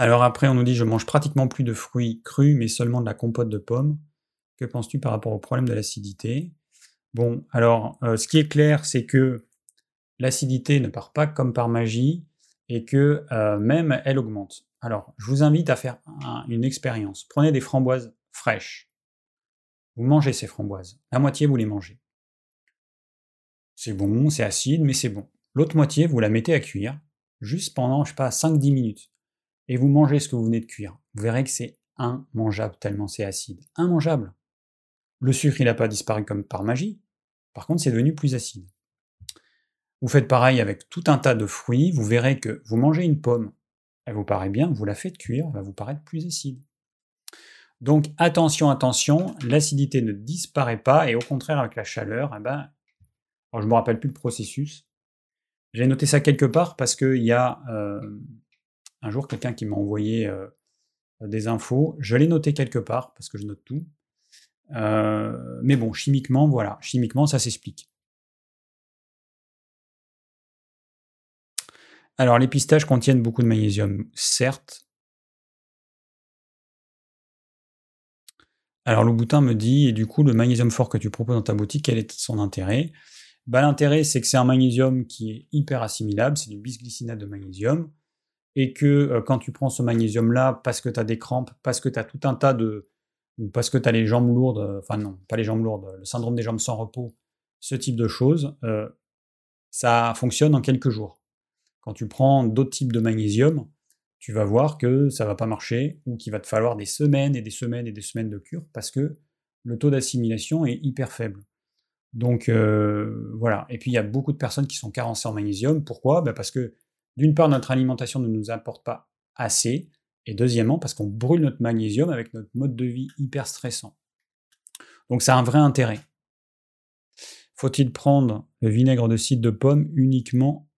Alors après, on nous dit je mange pratiquement plus de fruits crus, mais seulement de la compote de pommes. Que penses-tu par rapport au problème de l'acidité? Bon, alors, euh, ce qui est clair, c'est que l'acidité ne part pas comme par magie et que euh, même elle augmente. Alors, je vous invite à faire une expérience. Prenez des framboises fraîches. Vous mangez ces framboises. La moitié, vous les mangez. C'est bon, c'est acide, mais c'est bon. L'autre moitié, vous la mettez à cuire, juste pendant, je sais pas, 5-10 minutes et vous mangez ce que vous venez de cuire, vous verrez que c'est immangeable tellement c'est acide. Immangeable. Le sucre, il n'a pas disparu comme par magie. Par contre, c'est devenu plus acide. Vous faites pareil avec tout un tas de fruits, vous verrez que vous mangez une pomme, elle vous paraît bien, vous la faites cuire, elle va vous paraître plus acide. Donc attention, attention, l'acidité ne disparaît pas et au contraire avec la chaleur, eh ben, je me rappelle plus le processus. J'ai noté ça quelque part parce qu'il y a euh, un jour quelqu'un qui m'a envoyé euh, des infos. Je l'ai noté quelque part, parce que je note tout. Euh, mais bon, chimiquement, voilà, chimiquement, ça s'explique. Alors, les pistaches contiennent beaucoup de magnésium, certes. Alors, le boutin me dit, et du coup, le magnésium fort que tu proposes dans ta boutique, quel est son intérêt? Bah, L'intérêt, c'est que c'est un magnésium qui est hyper assimilable, c'est du bisglycinate de magnésium et que euh, quand tu prends ce magnésium-là, parce que tu as des crampes, parce que tu as tout un tas de... parce que tu as les jambes lourdes, euh, enfin non, pas les jambes lourdes, le syndrome des jambes sans repos, ce type de choses, euh, ça fonctionne en quelques jours. Quand tu prends d'autres types de magnésium, tu vas voir que ça va pas marcher ou qu'il va te falloir des semaines et des semaines et des semaines de cure parce que le taux d'assimilation est hyper faible. Donc voilà. Et puis il y a beaucoup de personnes qui sont carencées en magnésium. Pourquoi? Ben, Parce que d'une part, notre alimentation ne nous apporte pas assez, et deuxièmement, parce qu'on brûle notre magnésium avec notre mode de vie hyper stressant. Donc ça a un vrai intérêt. Faut-il prendre le vinaigre de cidre de pomme uniquement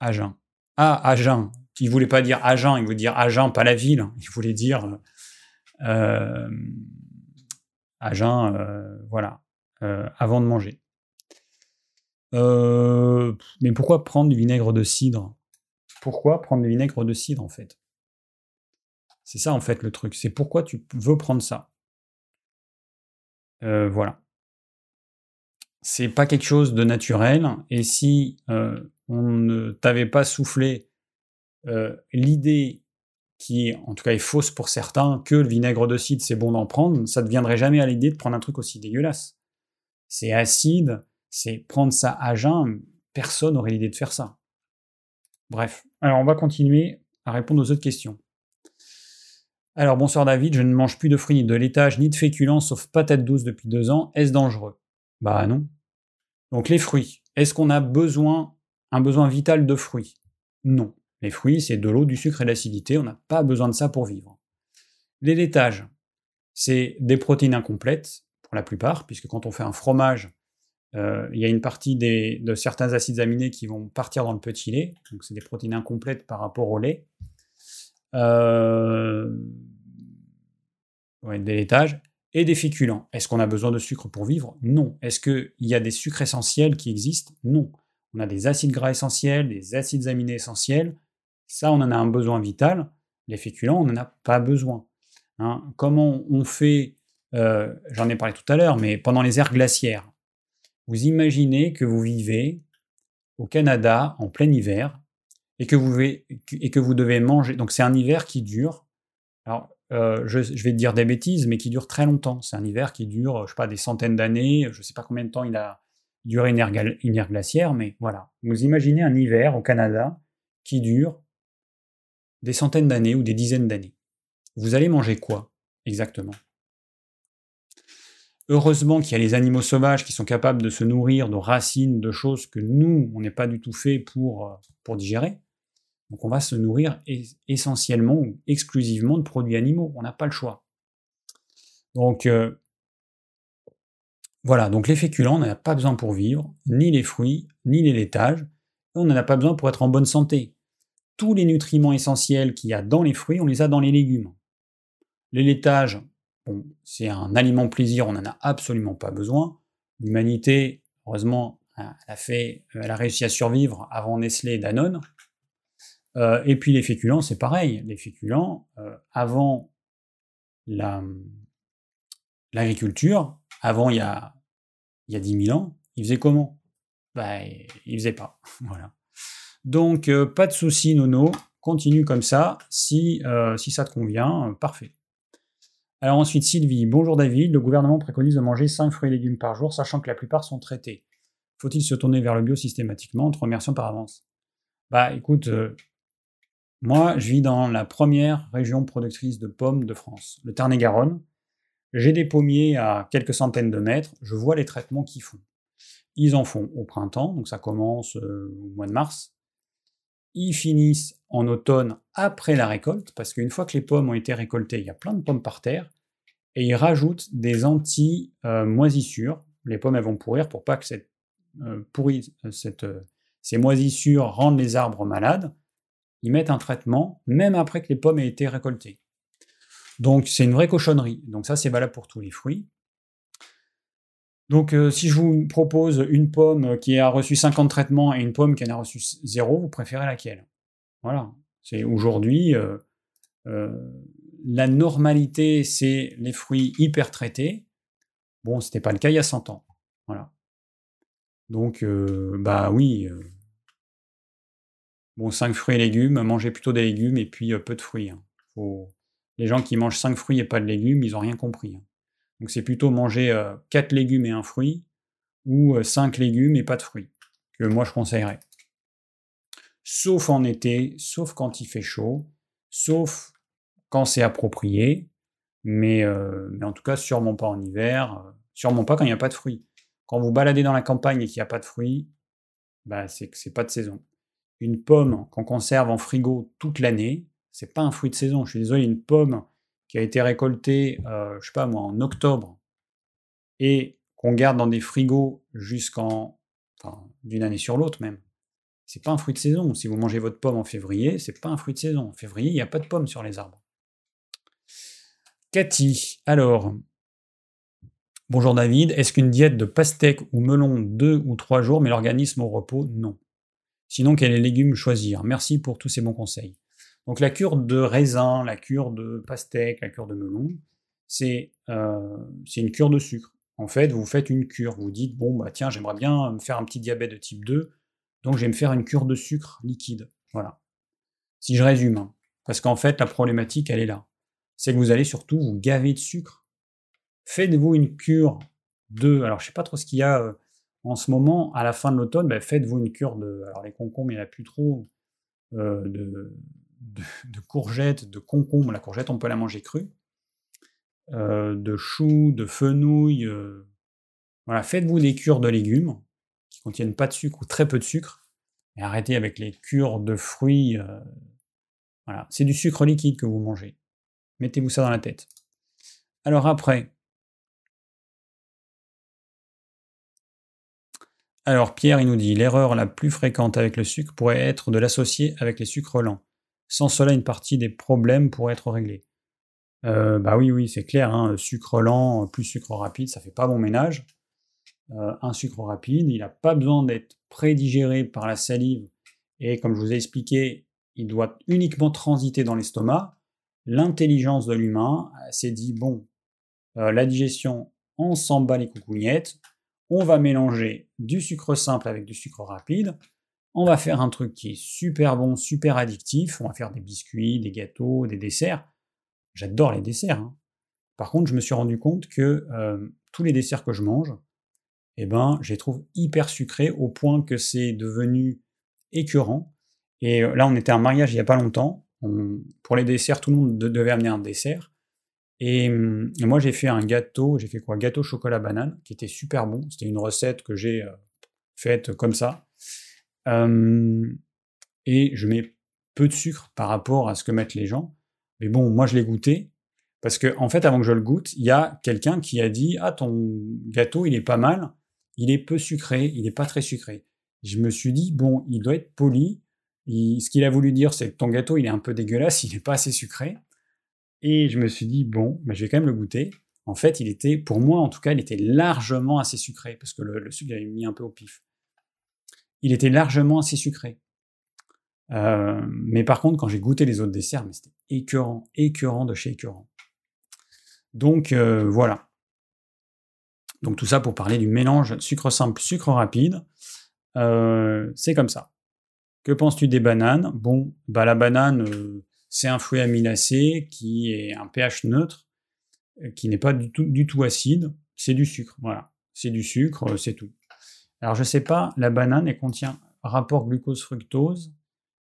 à jeun? Ah, à jeun. Il voulait pas dire à jeun, il voulait dire à jeun, pas la ville. Il voulait dire euh, à jeun, euh, voilà, euh, avant de manger. Euh, mais pourquoi prendre du vinaigre de cidre? Pourquoi prendre du vinaigre de cidre en fait? C'est ça en fait le truc. C'est pourquoi tu veux prendre ça. Euh, voilà. C'est pas quelque chose de naturel. Et si euh, on ne t'avait pas soufflé l'idée qui, en tout cas, est fausse pour certains, que le vinaigre de cidre c'est bon d'en prendre, ça ne viendrait jamais à l'idée de prendre un truc aussi dégueulasse. C'est acide, c'est prendre ça à jeun, personne n'aurait l'idée de faire ça. Bref, alors on va continuer à répondre aux autres questions. Alors bonsoir David, je ne mange plus de fruits ni de laitage ni de féculents sauf patates douces depuis deux ans, est-ce dangereux? Bah non. Donc les fruits, est-ce qu'on a besoin, un besoin vital de fruits? Non. Les fruits, c'est de l'eau, du sucre et de l'acidité, on n'a pas besoin de ça pour vivre. Les laitages, c'est des protéines incomplètes, pour la plupart, puisque quand on fait un fromage, euh, il y a une partie de certains acides aminés qui vont partir dans le petit lait, donc c'est des protéines incomplètes par rapport au lait. Euh, des laitages et des féculents. Est-ce qu'on a besoin de sucre pour vivre? Non. Est-ce qu'il y a des sucres essentiels qui existent? Non. On a des acides gras essentiels, des acides aminés essentiels. Ça, on en a un besoin vital. Les féculents, on n'en a pas besoin. Hein. comment on fait euh, J'en ai parlé tout à l'heure, mais pendant les ères glaciaires, vous imaginez que vous vivez au Canada en plein hiver et que vous, devez manger. Donc c'est un hiver qui dure. Alors euh, je, vais te dire des bêtises, mais qui dure très longtemps. C'est un hiver qui dure, je sais pas, des centaines d'années. Je ne sais pas combien de temps il a duré une ère, une glaciaire, mais voilà. Vous imaginez un hiver au Canada qui dure des centaines d'années ou des dizaines d'années. Vous allez manger quoi exactement? Heureusement qu'il y a les animaux sauvages qui sont capables de se nourrir de racines, de choses que nous, on n'est pas du tout fait pour, euh, pour digérer. Donc on va se nourrir essentiellement ou exclusivement de produits animaux. On n'a pas le choix. Donc, euh, voilà, donc les féculents, on n'en a pas besoin pour vivre, ni les fruits, ni les laitages, on n'en a pas besoin pour être en bonne santé. Tous les nutriments essentiels qu'il y a dans les fruits, on les a dans les légumes. Les laitages, c'est un aliment plaisir, on n'en a absolument pas besoin. L'humanité, heureusement, elle a, fait, réussi à survivre avant Nestlé et Danone. Euh, et puis les féculents, c'est pareil. Les féculents, euh, avant l'agriculture, avant il y, a, y a 10 000 ans, ils faisaient comment? Bah, Ils faisaient pas. voilà. Donc, euh, pas de souci, Nono. Continue comme ça. Si, si ça te convient, parfait. Alors ensuite, Sylvie. Bonjour David. Le gouvernement préconise de manger 5 fruits et légumes par jour, sachant que la plupart sont traités. Faut-il se tourner vers le bio systématiquement En te remerciant par avance? Bah écoute, moi, je vis dans la première région productrice de pommes de France, le Tarn-et-Garonne. J'ai des pommiers à quelques centaines de mètres, je vois les traitements qu'ils font. Ils en font au printemps, donc ça commence euh, au mois de mars. Ils finissent en automne après la récolte, parce qu'une fois que les pommes ont été récoltées, il y a plein de pommes par terre, et ils rajoutent des anti-moisissures. Les pommes, elles vont pourrir pour pas que cette, euh, euh, ces moisissures rendent les arbres malades ils mettent un traitement, même après que les pommes aient été récoltées. Donc c'est une vraie cochonnerie. Donc ça, c'est valable pour tous les fruits. Donc euh, si je vous propose une pomme qui a reçu 50 traitements et une pomme qui en a reçu 0, vous préférez laquelle? Voilà. C'est aujourd'hui euh, euh, la normalité, c'est les fruits hyper traités. Bon, c'était pas le cas il y a 100 ans. Voilà. Donc bah oui, Bon, 5 fruits et légumes, mangez plutôt des légumes et puis peu de fruits. Hein. Les gens qui mangent 5 fruits et pas de légumes, ils n'ont rien compris. Hein. Donc c'est plutôt manger 4 euh, légumes et un fruit ou 5 euh, légumes et pas de fruits que moi je conseillerais. Sauf en été, sauf quand il fait chaud, sauf quand c'est approprié, mais, mais, en tout cas sûrement pas en hiver, sûrement pas quand il n'y a pas de fruits. Quand vous baladez dans la campagne et qu'il n'y a pas de fruits, bah c'est que c'est pas de saison une pomme qu'on conserve en frigo toute l'année, c'est pas un fruit de saison. Je suis désolé, une pomme qui a été récoltée, euh, je sais pas moi, en octobre et qu'on garde dans des frigos jusqu'en, d'une année sur l'autre même. C'est pas un fruit de saison. Si vous mangez votre pomme en février, c'est pas un fruit de saison. En février, il n'y a pas de pommes sur les arbres. Cathy, alors, bonjour David, est-ce qu'une diète de pastèque ou melon deux ou trois jours met l'organisme au repos? Non. Sinon, quels légumes choisir? Merci pour tous ces bons conseils. Donc la cure de raisin, la cure de pastèque, la cure de melon, c'est euh, une cure de sucre. En fait, vous faites une cure. Vous dites, bon, bah tiens, j'aimerais bien me faire un petit diabète de type 2, donc je vais me faire une cure de sucre liquide. Voilà. Si je résume, hein. parce qu'en fait, la problématique, elle est là. C'est que vous allez surtout vous gaver de sucre. Faites-vous une cure de... Alors, je sais pas trop ce qu'il y a... Euh, en ce moment, à la fin de l'automne, faites-vous une cure de. Alors, les concombres, il n'y en a plus trop. Euh, de, courgettes, de concombres. La courgette, on peut la manger crue. Euh, de choux, de fenouil. Euh, voilà, faites-vous des cures de légumes qui contiennent pas de sucre ou très peu de sucre. Et arrêtez avec les cures de fruits. voilà, c'est du sucre liquide que vous mangez. Mettez-vous ça dans la tête. Alors après, Alors Pierre, il nous dit, l'erreur la plus fréquente avec le sucre pourrait être de l'associer avec les sucres lents. Sans cela, une partie des problèmes pourrait être réglée. Euh, bah oui, oui, c'est clair, hein, sucre lent plus sucre rapide, ça fait pas bon ménage. Euh, un sucre rapide, il n'a pas besoin d'être prédigéré par la salive, et comme je vous ai expliqué, il doit uniquement transiter dans l'estomac. L'intelligence de l'humain s'est dit, bon, euh, la digestion, on s'en bat les coucougnettes, on va mélanger du sucre simple avec du sucre rapide. On va faire un truc qui est super bon, super addictif. On va faire des biscuits, des gâteaux, des desserts. J'adore les desserts. Hein. Par contre, je me suis rendu compte que euh, tous les desserts que je mange, eh ben, je les trouve hyper sucrés au point que c'est devenu écœurant. Et euh, là, on était à un mariage il n'y a pas longtemps. pour les desserts, tout le monde devait amener un dessert. Mmh, et, moi, j'ai fait un gâteau, j'ai fait quoi? Gâteau chocolat banane, qui était super bon. C'était une recette que j'ai euh, faite comme ça. Et je mets peu de sucre par rapport à ce que mettent les gens. Mais bon, moi, je l'ai goûté. Parce que, en fait, avant que je le goûte, il y a quelqu'un qui a dit Ah, ton gâteau, il est pas mal, il est peu sucré, il n'est pas très sucré. Je me suis dit Bon, il doit être poli. ce qu'il a voulu dire, c'est que ton gâteau, il est un peu dégueulasse, il n'est pas assez sucré. Et je me suis dit Bon, mais je vais quand même le goûter. En fait, il était, pour moi en tout cas, il était largement assez sucré, parce que le, le sucre, avait mis un peu au pif. Il était largement assez sucré. Euh, mais par contre, quand j'ai goûté les autres desserts, c'était écœurant, écœurant de chez écœurant. Donc euh, voilà. Donc tout ça pour parler du mélange sucre simple, sucre rapide. Euh, c'est comme ça. Que penses-tu des bananes? Bon, bah la banane, c'est un fruit amylacé qui est un pH neutre, qui n'est pas du tout acide. C'est du sucre, voilà. C'est du sucre, c'est tout. Alors je sais pas, la banane, elle contient rapport glucose-fructose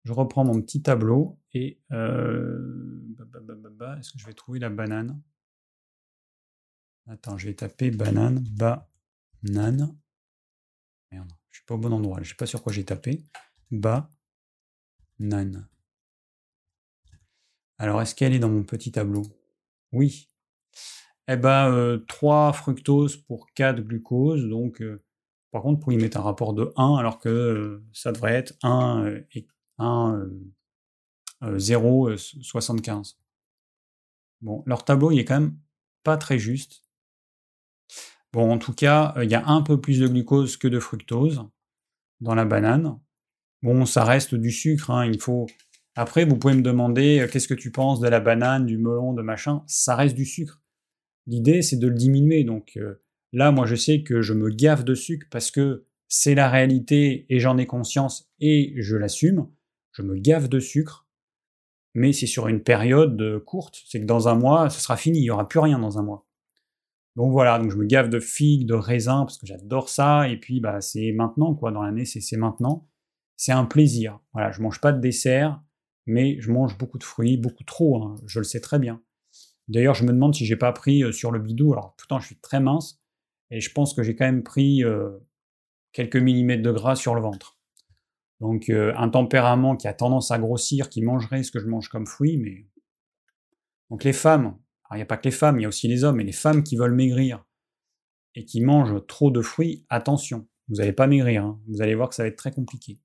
je reprends mon petit tableau et euh, est-ce que je vais trouver la banane? Attends, je vais taper banane, banane. Merde, je suis pas au bon endroit. Je sais pas sur quoi j'ai tapé. Banane. Alors, est-ce qu'elle est dans mon petit tableau? Oui. Eh ben, 3 euh, fructose pour 4 glucose. Donc, euh, par contre, pour y mettre un rapport de 1, alors que ça devrait être 1 et 0,75. Euh, bon, leur tableau, il est quand même pas très juste. Bon, en tout cas, il y a un peu plus de glucose que de fructose dans la banane. Bon, ça reste du sucre, hein, il faut... Après, vous pouvez me demander qu'est-ce que tu penses de la banane, du melon, de machin. Ça reste du sucre. L'idée, c'est de le diminuer. Donc là, moi, je sais que je me gaffe de sucre parce que c'est la réalité et j'en ai conscience et je l'assume je me gave de sucre, mais c'est sur une période euh, courte. C'est que dans un mois, ce sera fini, il n'y aura plus rien dans un mois. Donc voilà, donc je me gave de figues, de raisins, parce que j'adore ça, et puis bah, c'est maintenant, quoi, dans l'année, c'est maintenant. C'est un plaisir. Voilà, je mange pas de dessert, mais je mange beaucoup de fruits, beaucoup trop, hein, je le sais très bien. D'ailleurs, je me demande si j'ai pas pris euh, sur le bidou, alors pourtant je suis très mince, et je pense que j'ai quand même pris euh, quelques millimètres de gras sur le ventre. Donc euh, un tempérament qui a tendance à grossir, qui mangerait ce que je mange comme fruit, mais... Donc les femmes, il n'y a pas que les femmes, il y a aussi les hommes, et les femmes qui veulent maigrir et qui mangent trop de fruits, attention, vous n'allez pas maigrir, hein. vous allez voir que ça va être très compliqué.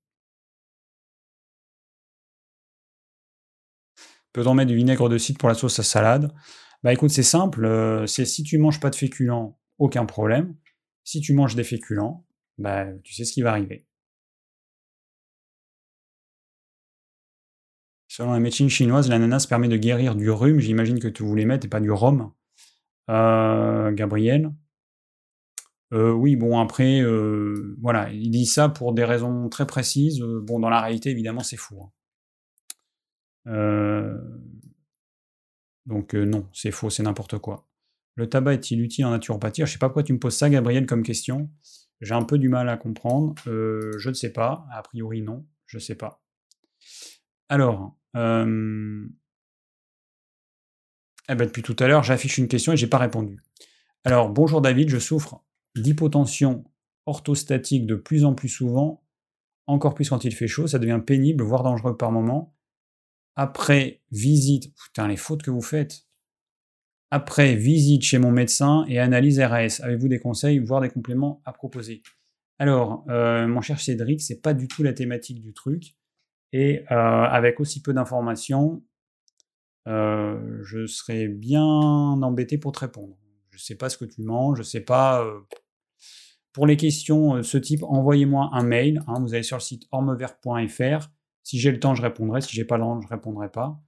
Peut-on mettre du vinaigre de cidre pour la sauce à salade Bah écoute, c'est simple, euh, c'est si tu manges pas de féculents, aucun problème. Si tu manges des féculents, bah tu sais ce qui va arriver. Selon la médecine chinoise, l'ananas permet de guérir du rhume. J'imagine que tu voulais mettre et pas du rhum. Euh, Gabriel? Euh, oui, bon, après, euh, voilà, il dit ça pour des raisons très précises. bon, dans la réalité, évidemment, c'est faux. Hein. donc, non, c'est faux, c'est n'importe quoi. Le tabac est-il utile en naturopathie Je sais pas pourquoi tu me poses ça, Gabriel, comme question. J'ai un peu du mal à comprendre. je ne sais pas. A priori, non. Je ne sais pas. Alors, euh, eh ben, depuis tout à l'heure, j'affiche une question et j'ai pas répondu. Alors, bonjour David, je souffre d'hypotension orthostatique de plus en plus souvent, encore plus quand il fait chaud, ça devient pénible, voire dangereux par moment. Après visite, putain les fautes que vous faites. Après visite chez mon médecin et analyse RAS, avez-vous des conseils, voire des compléments à proposer? Alors, euh, mon cher Cédric, c'est pas du tout la thématique du truc. Et euh, avec aussi peu d'informations, euh, je serais bien embêté pour te répondre. Je ne sais pas ce que tu manges, je ne sais pas. Pour les questions de ce type, envoyez-moi un mail. Hein, vous allez sur le site ormevert.fr. Si j'ai le temps, je répondrai. Si j'ai pas le temps, je répondrai pas.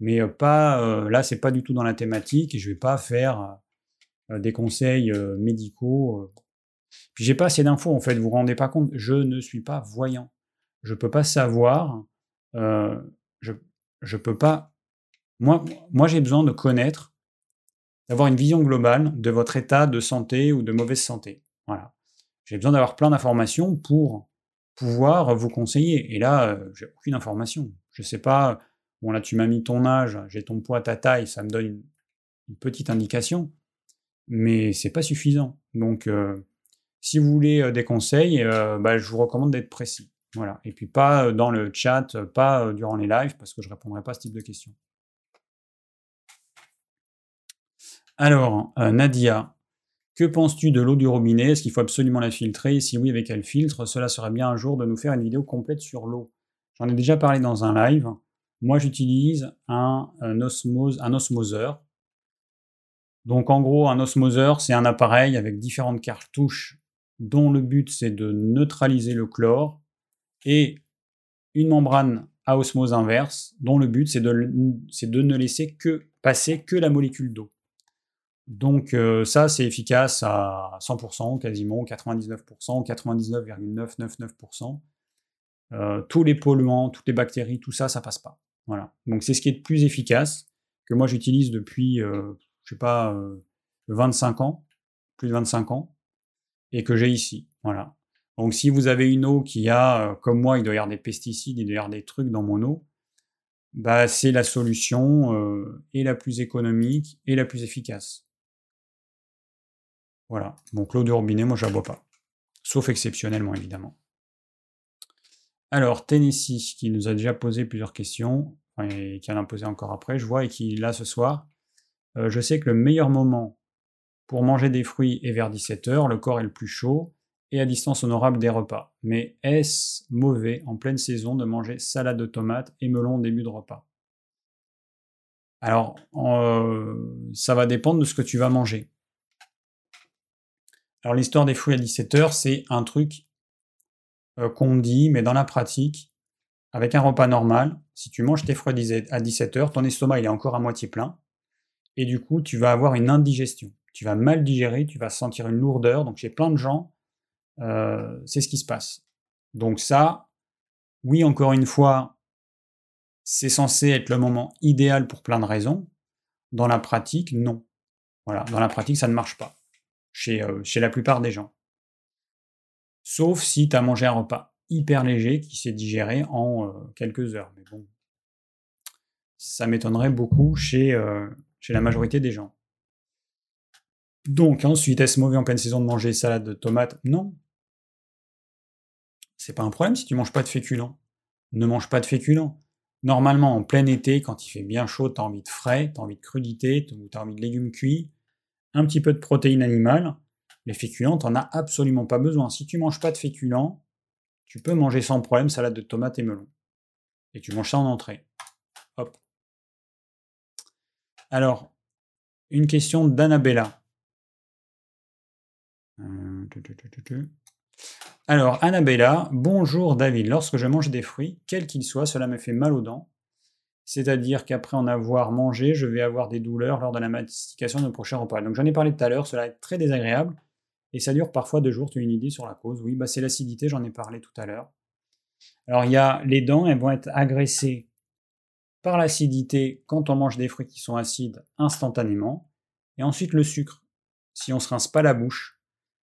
Mais pas là, c'est pas du tout dans la thématique et je vais pas faire des conseils médicaux. Puis j'ai pas assez d'infos en fait. Vous vous rendez pas compte Je ne suis pas voyant je peux pas savoir, euh, je, je peux pas. Moi, moi j'ai besoin de connaître, d'avoir une vision globale de votre état de santé ou de mauvaise santé. Voilà. J'ai besoin d'avoir plein d'informations pour pouvoir vous conseiller. Et là, euh, j'ai aucune information. Je sais pas. Bon là, tu m'as mis ton âge, j'ai ton poids, ta taille, ça me donne une, petite indication, mais c'est pas suffisant. Donc, euh, si vous voulez des conseils, bah, je vous recommande d'être précis. Voilà. Et puis pas dans le chat, pas durant les lives, parce que je répondrai pas à ce type de questions. Alors, euh, Nadia, que penses-tu de l'eau du robinet? Est-ce qu'il faut absolument la filtrer? Si oui, avec quel filtre? Cela serait bien un jour de nous faire une vidéo complète sur l'eau. J'en ai déjà parlé dans un live. Moi, j'utilise un, osmose, un osmoseur. Donc, en gros, un osmoseur, c'est un appareil avec différentes cartouches dont le but, c'est de neutraliser le chlore et une membrane à osmose inverse dont le but, c'est de, de, ne laisser que passer que la molécule d'eau. Donc euh, ça, c'est efficace à 100%, quasiment 99%, 99,999%. Euh, tous les polluants, toutes les bactéries, tout ça, ça passe pas. Voilà. Donc c'est ce qui est le plus efficace que moi j'utilise depuis, euh, je sais pas, 25 ans, plus de 25 ans, et que j'ai ici. Voilà. Donc si vous avez une eau qui a, comme moi, il doit y avoir des pesticides, il doit y avoir des trucs dans mon eau, bah, c'est la solution et la plus économique et la plus efficace. Voilà. Donc l'eau de robinet, moi je la bois pas. Sauf exceptionnellement, évidemment. Alors, Tennessee, qui nous a déjà posé plusieurs questions, et qui en a posé encore après, je vois, et qui, là, ce soir, euh, je sais que le meilleur moment pour manger des fruits est vers 17h, le corps est le plus chaud, et à distance honorable des repas. Mais est-ce mauvais en pleine saison de manger salade de tomates et melon au début de repas? Alors, euh, ça va dépendre de ce que tu vas manger. Alors l'histoire des fruits à 17h, c'est un truc euh, qu'on dit, mais dans la pratique, avec un repas normal, si tu manges tes fruits à 17h, ton estomac il est encore à moitié plein, et du coup tu vas avoir une indigestion. Tu vas mal digérer, tu vas sentir une lourdeur. Donc chez plein de gens, euh, c'est ce qui se passe. Donc ça, oui, encore une fois, c'est censé être le moment idéal pour plein de raisons. Dans la pratique, non. Voilà, dans la pratique, ça ne marche pas. Chez, euh, chez la plupart des gens. Sauf si tu as mangé un repas hyper léger qui s'est digéré en euh, quelques heures. Mais bon, ça m'étonnerait beaucoup chez, euh, chez la majorité des gens. Donc ensuite, est-ce mauvais en pleine saison de manger salade de tomates? Non. C'est pas un problème si tu manges pas de féculents. Ne mange pas de féculents. Normalement, en plein été, quand il fait bien chaud, tu as envie de frais, tu as envie de crudité, tu as envie de légumes cuits, un petit peu de protéines animales, les féculents, t'en as absolument pas besoin. Si tu manges pas de féculents, tu peux manger sans problème salade de tomates et melon. Et tu manges ça en entrée. Hop. Alors, une question d'Annabella. Euh, Alors, Annabella, bonjour David. Lorsque je mange des fruits, quels qu'ils soient, cela me fait mal aux dents. C'est-à-dire qu'après en avoir mangé, je vais avoir des douleurs lors de la mastication de prochain repas. Donc j'en ai parlé tout à l'heure, cela est très désagréable. Et ça dure parfois deux jours, tu as une idée sur la cause. Oui, bah c'est l'acidité, j'en ai parlé tout à l'heure. Alors il y a les dents, elles vont être agressées par l'acidité quand on mange des fruits qui sont acides instantanément. Et ensuite le sucre. Si on ne se rince pas la bouche,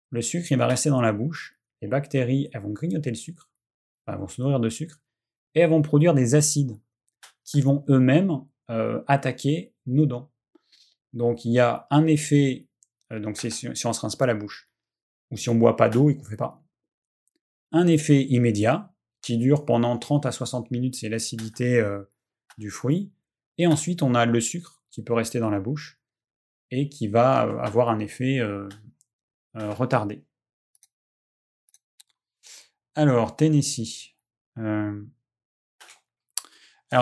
le sucre il va rester dans la bouche. Les bactéries, elles vont grignoter le sucre, elles vont se nourrir de sucre, et elles vont produire des acides qui vont eux-mêmes euh, attaquer nos dents. Donc il y a un effet, euh, donc si, si on ne se rince pas la bouche, ou si on ne boit pas d'eau et qu'on ne fait pas. Un effet immédiat qui dure pendant 30 à 60 minutes, c'est l'acidité euh, du fruit. Et ensuite, on a le sucre qui peut rester dans la bouche et qui va euh, avoir un effet euh, retardé. Alors, Tennessee. alors,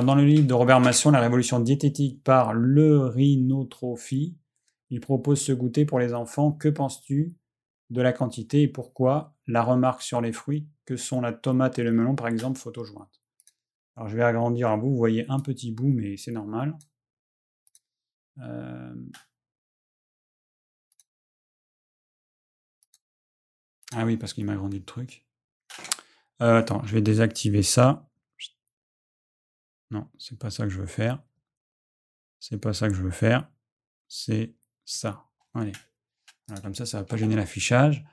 dans le livre de Robert Masson, La révolution diététique par l'urinotrophie, il propose ce goûter pour les enfants. Que penses-tu de la quantité et pourquoi la remarque sur les fruits que sont la tomate et le melon par exemple photo jointe. Alors je vais agrandir à vous, vous voyez un petit bout mais c'est normal. Euh, ah oui parce qu'il m'a agrandi le truc. Euh, attends, je vais désactiver ça. Non, c'est pas ça que je veux faire. C'est pas ça que je veux faire. C'est ça. Allez comme ça, ça ne va pas gêner l'affichage.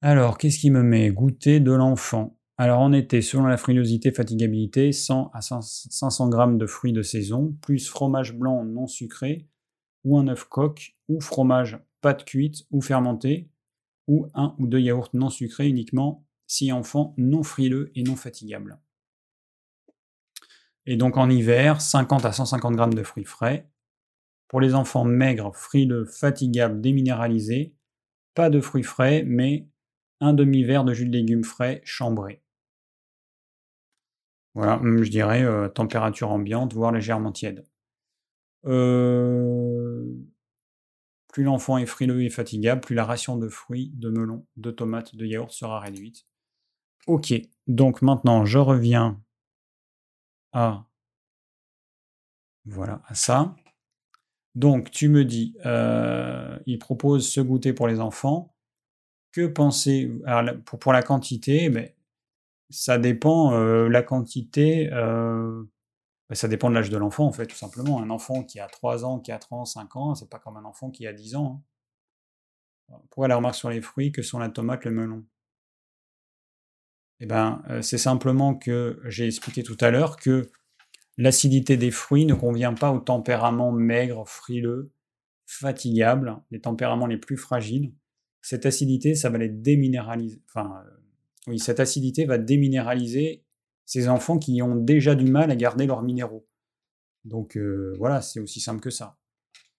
Alors, qu'est-ce qui me met Goûter de l'enfant? Alors, en été, selon la frilosité, fatigabilité, 100 à 500 g de fruits de saison, plus fromage blanc non sucré, ou un œuf coq, ou fromage pâte cuite ou fermenté, ou un ou deux yaourts non sucrés uniquement si enfant non frileux et non fatigable. Et donc en hiver, 50 à 150 g de fruits frais, Pour les enfants maigres, frileux, fatigables, déminéralisés, pas de fruits frais, mais un demi-verre de jus de légumes frais chambré. Voilà, hum, je dirais euh, température ambiante, voire légèrement tiède. Euh, plus l'enfant est frileux et fatigable, plus la ration de fruits, de melons, de tomates, de yaourts sera réduite. Ok, donc maintenant je reviens à voilà à ça. Donc tu me dis, euh, il propose ce goûter pour les enfants. Que penser pour, la quantité mais ben, Ça dépend. Euh, la quantité, euh, ben, ça dépend de l'âge de l'enfant en fait, tout simplement. Un enfant qui a 3 ans, 4 ans, 5 ans, c'est pas comme un enfant qui a 10 ans. Hein. Pourquoi la remarque sur les fruits que sont la tomate, le melon? Eh ben, c'est simplement que j'ai expliqué tout à l'heure que l'acidité des fruits ne convient pas au tempérament maigre, frileux, fatigable, les tempéraments les plus fragiles. Cette acidité, ça va les déminéraliser. Enfin, oui, cette acidité va déminéraliser ces enfants qui ont déjà du mal à garder leurs minéraux. Donc voilà, c'est aussi simple que ça.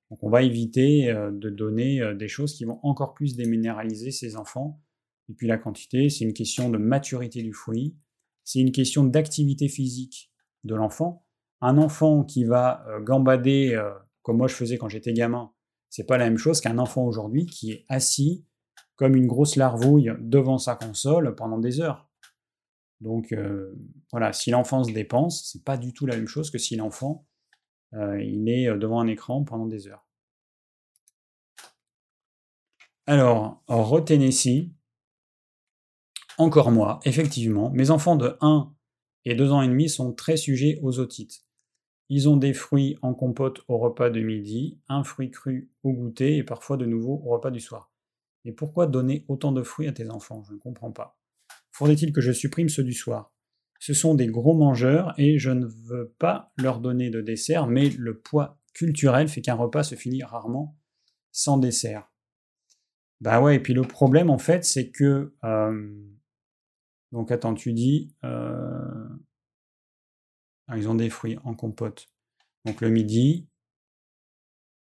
Donc on va éviter de donner des choses qui vont encore plus déminéraliser ces enfants et puis la quantité, c'est une question de maturité du fruit, c'est une question d'activité physique de l'enfant. Un enfant qui va euh, gambader euh, comme moi je faisais quand j'étais gamin, c'est pas la même chose qu'un enfant aujourd'hui qui est assis comme une grosse larvouille devant sa console pendant des heures. Donc euh, voilà, si l'enfant se dépense, c'est pas du tout la même chose que si l'enfant est devant un écran pendant des heures. Alors, retenez ici, encore moi, effectivement, mes enfants de 1 et 2 ans et demi sont très sujets aux otites. Ils ont des fruits en compote au repas de midi, un fruit cru au goûter et parfois de nouveau au repas du soir. Mais pourquoi donner autant de fruits à tes enfants? Je ne comprends pas. Faudrait-il que je supprime ceux du soir? Ce sont des gros mangeurs et je ne veux pas leur donner de dessert, mais le poids culturel fait qu'un repas se finit rarement sans dessert. Bah ouais, et puis le problème en fait, c'est que euh, donc attends, tu dis... Euh, ils ont des fruits en compote. Donc le midi,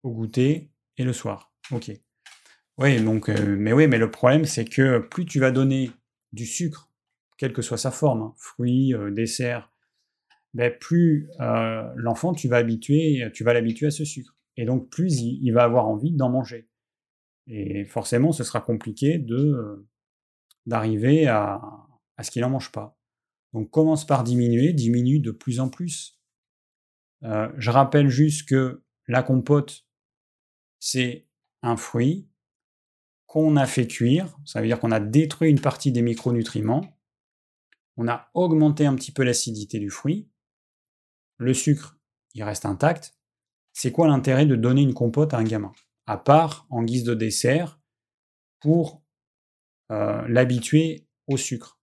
au goûter et le soir. Ok. Oui, donc, euh, mais oui, mais le problème, c'est que plus tu vas donner du sucre, quelle que soit sa forme, hein, fruits, euh, dessert, ben plus l'enfant, tu vas habituer, tu vas l'habituer à ce sucre. Et donc plus il va avoir envie d'en manger. Et forcément, ce sera compliqué de d'arriver à ce qu'il n'en mange pas. Donc commence par diminuer, diminue de plus en plus. Euh, je rappelle juste que la compote, c'est un fruit qu'on a fait cuire, ça veut dire qu'on a détruit une partie des micronutriments, on a augmenté un petit peu l'acidité du fruit, le sucre, il reste intact. C'est quoi l'intérêt de donner une compote à un gamin? À part en guise de dessert pour euh, l'habituer au sucre.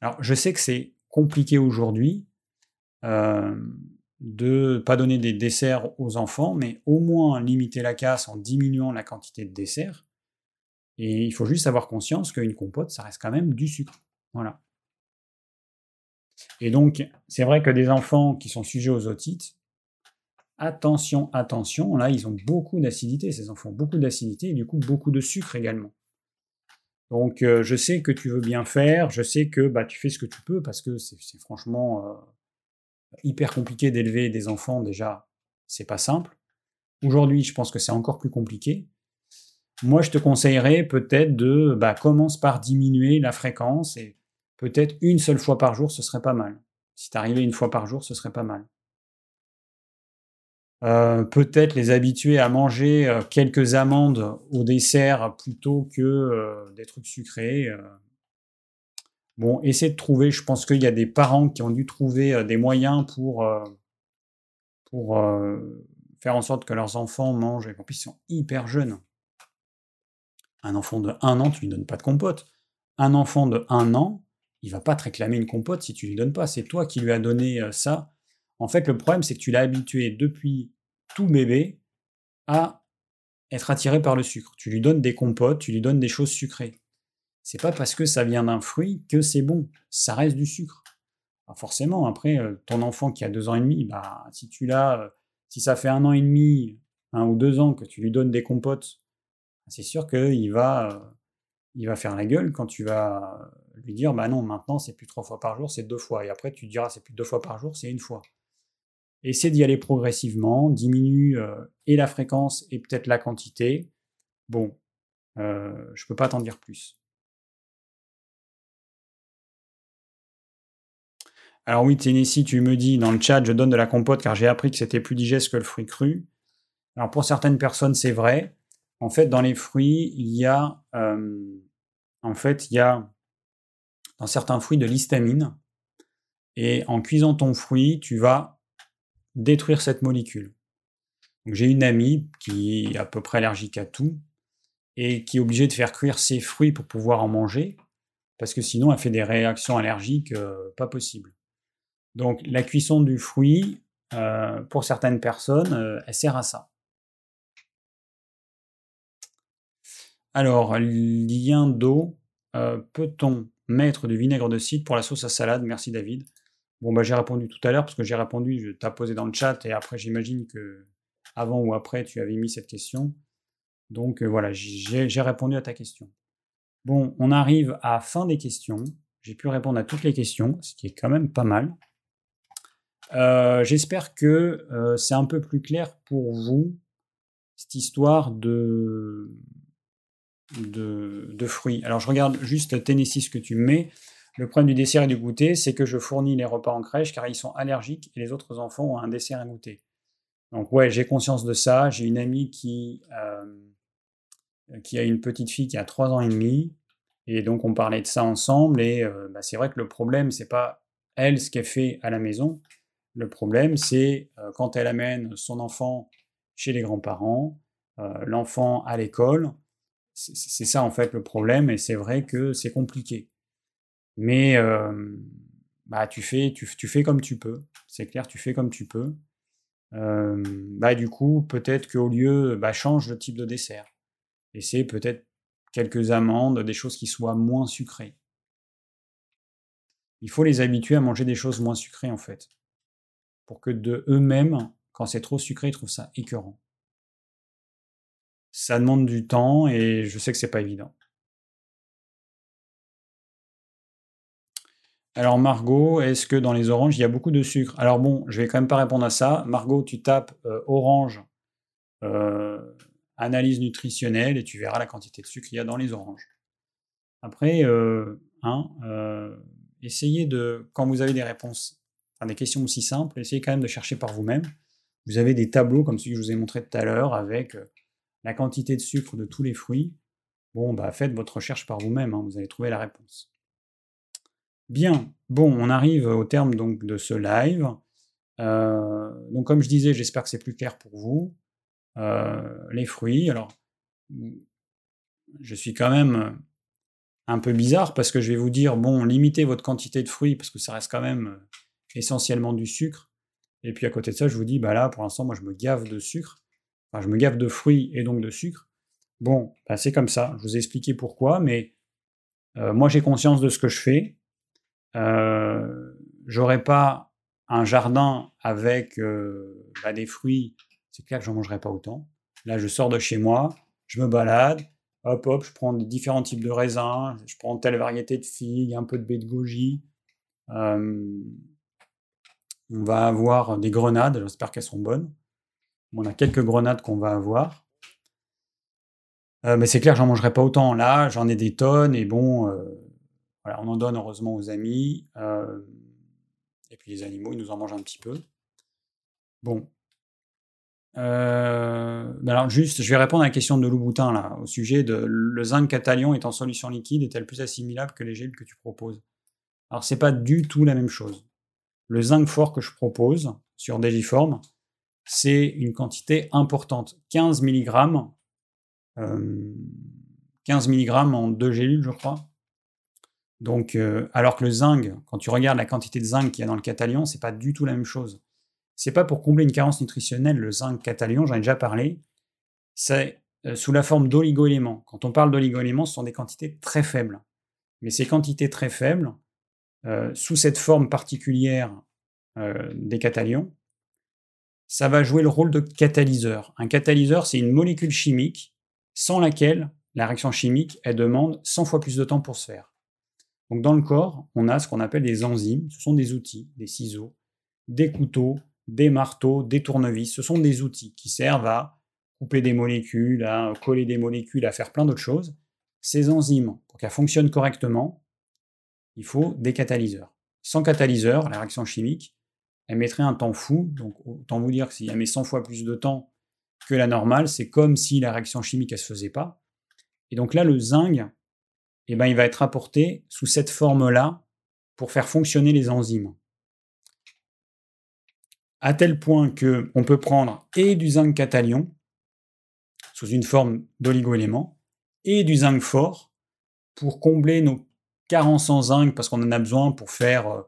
Alors, je sais que c'est compliqué aujourd'hui euh, de pas donner des desserts aux enfants, mais au moins limiter la casse en diminuant la quantité de desserts. Et il faut juste avoir conscience qu'une compote, ça reste quand même du sucre. Voilà. Et donc, c'est vrai que des enfants qui sont sujets aux otites, attention, attention, là, ils ont beaucoup d'acidité, ces enfants, beaucoup d'acidité et du coup beaucoup de sucre également. Donc euh, je sais que tu veux bien faire, je sais que bah, tu fais ce que tu peux parce que c'est franchement euh, hyper compliqué d'élever des enfants déjà, c'est pas simple. Aujourd'hui, je pense que c'est encore plus compliqué. Moi, je te conseillerais peut-être de bah, commence par diminuer la fréquence et peut-être une seule fois par jour, ce serait pas mal. Si t'arrivais une fois par jour, ce serait pas mal. Euh, peut-être les habituer à manger euh, quelques amandes au dessert plutôt que euh, des trucs sucrés. Bon, essaie de trouver, je pense qu'il y a des parents qui ont dû trouver des moyens pour, pour faire en sorte que leurs enfants mangent, et en plus ils sont hyper jeunes. Un enfant de 1 an, tu lui donnes pas de compote. Un enfant de 1 an, il va pas te réclamer une compote si tu lui donnes pas. C'est toi qui lui as donné ça en fait, le problème, c'est que tu l'as habitué depuis tout bébé à être attiré par le sucre. Tu lui donnes des compotes, tu lui donnes des choses sucrées. C'est pas parce que ça vient d'un fruit que c'est bon. Ça reste du sucre. forcément, après, euh, ton enfant qui a deux ans et demi, bah, si tu l'as, euh, Si ça fait un an et demi, un ou deux ans que tu lui donnes des compotes, c'est sûr qu'il va, il va faire la gueule quand tu vas lui dire bah non, maintenant c'est plus trois fois par jour, c'est deux fois. Et après tu diras c'est plus deux fois par jour, c'est une fois. Essaie d'y aller progressivement, diminue et la fréquence et peut-être la quantité. Bon, euh, je peux pas t'en dire plus. Alors oui, Tennessee, tu me dis dans le chat, je donne de la compote car j'ai appris que c'était plus digeste que le fruit cru. Alors pour certaines personnes, c'est vrai. En fait, dans les fruits, il y a, en fait, il y a dans certains fruits de l'histamine. Et en cuisant ton fruit, tu vas détruire cette molécule. j'ai une amie qui est à peu près allergique à tout et qui est obligée de faire cuire ses fruits pour pouvoir en manger, parce que sinon elle fait des réactions allergiques euh, pas possibles. Donc la cuisson du fruit, euh, pour certaines personnes, euh, elle sert à ça. Alors, lien d'eau, peut-on mettre du vinaigre de cidre pour la sauce à salade? Merci David. Bon, bah, j'ai répondu tout à l'heure parce que j'ai répondu, je t'ai posé dans le chat et après j'imagine que avant ou après tu avais mis cette question. Donc voilà, j'ai répondu à ta question. Bon, on arrive à fin des questions. J'ai pu répondre à toutes les questions, ce qui est quand même pas mal. J'espère que c'est un peu plus clair pour vous, cette histoire de, de, fruits. Alors je regarde juste Tennessee que tu mets. Le problème du dessert et du goûter, c'est que je fournis les repas en crèche car ils sont allergiques et les autres enfants ont un dessert à goûter. Donc ouais, j'ai conscience de ça. J'ai une amie qui, euh, qui a une petite fille qui a 3 ans et demi. Et donc on parlait de ça ensemble. Et euh, bah, c'est vrai que le problème, c'est pas elle ce qu'elle fait à la maison. Le problème, c'est euh, quand elle amène son enfant chez les grands-parents, l'enfant à l'école. C'est ça en fait le problème. Et c'est vrai que c'est compliqué. Mais bah, tu, fais, tu, fais comme tu peux. C'est clair, tu fais comme tu peux. bah, du coup, peut-être qu'au lieu, bah, change le type de dessert. Essayer peut-être quelques amandes, des choses qui soient moins sucrées. Il faut les habituer à manger des choses moins sucrées en fait. Pour que de eux-mêmes, quand c'est trop sucré, ils trouvent ça écœurant. Ça demande du temps et je sais que c'est pas évident. Alors Margot, est-ce que dans les oranges, il y a beaucoup de sucre? Alors bon, je vais quand même pas répondre à ça. Margot, tu tapes euh, orange euh, analyse nutritionnelle et tu verras la quantité de sucre qu'il y a dans les oranges. Après, euh, hein, essayez de, quand vous avez des réponses, enfin, des questions aussi simples, essayez quand même de chercher par vous-même. Vous avez des tableaux comme celui que je vous ai montré tout à l'heure avec la quantité de sucre de tous les fruits. Bon, bah faites votre recherche par vous-même, hein, vous allez trouver la réponse. Bien, bon, on arrive au terme donc de ce live. donc comme je disais, j'espère que c'est plus clair pour vous. Euh, les fruits. Alors, je suis quand même un peu bizarre parce que je vais vous dire, bon, limitez votre quantité de fruits parce que ça reste quand même euh, essentiellement du sucre. Et puis à côté de ça, je vous dis, bah là, pour l'instant, moi, je me gave de sucre. Enfin, je me gave de fruits et donc de sucre. Bon, bah, c'est comme ça. Je vous ai expliqué pourquoi, mais euh, moi, j'ai conscience de ce que je fais. Euh, J'aurais pas un jardin avec bah, des fruits c'est clair que j'en mangerai pas autant. Là, je sors de chez moi, je me balade, hop, hop, je prends différents types de raisins, je prends telle variété de figues, un peu de baie de goji. on va avoir des grenades, j'espère qu'elles sont bonnes. On a quelques grenades qu'on va avoir. Euh, mais c'est clair, j'en mangerai pas autant. Là, j'en ai des tonnes et bon, euh, voilà, on en donne heureusement aux amis. et puis les animaux, ils nous en mangent un petit peu. Bon, euh, ben alors juste, je vais répondre à la question de Louboutin là, au sujet de le zinc catalion est en solution liquide, est-elle plus assimilable que les gélules que tu proposes? Alors c'est pas du tout la même chose. Le zinc fort que je propose sur Digiform, c'est une quantité importante, 15 mg, 15 mg en deux gélules, je crois. Donc, euh, alors que le zinc, quand tu regardes la quantité de zinc qu'il y a dans le catalion, c'est pas du tout la même chose c'est pas pour combler une carence nutritionnelle, le zinc catalion, j'en ai déjà parlé, c'est euh, sous la forme d'oligo-éléments. Quand on parle d'oligo-éléments, ce sont des quantités très faibles. Mais ces quantités très faibles, euh, sous cette forme particulière des catalions, ça va jouer le rôle de catalyseur. Un catalyseur, c'est une molécule chimique sans laquelle la réaction chimique, elle demande 100 fois plus de temps pour se faire. Donc dans le corps, on a ce qu'on appelle des enzymes. Ce sont des outils, des ciseaux, des couteaux, des marteaux, des tournevis. Ce sont des outils qui servent à couper des molécules, à coller des molécules, à faire plein d'autres choses. Ces enzymes, pour qu'elles fonctionnent correctement, il faut des catalyseurs. Sans catalyseur, la réaction chimique, elle mettrait un temps fou. Donc autant vous dire que si elle met 100 fois plus de temps que la normale, c'est comme si la réaction chimique, elle se faisait pas. Et donc là, le zinc, eh ben, il va être apporté sous cette forme-là pour faire fonctionner les enzymes. À tel point qu'on peut prendre et du zinc catalion, sous une forme d'oligo-élément, et du zinc fort pour combler nos carences en zinc, parce qu'on en a besoin pour faire euh,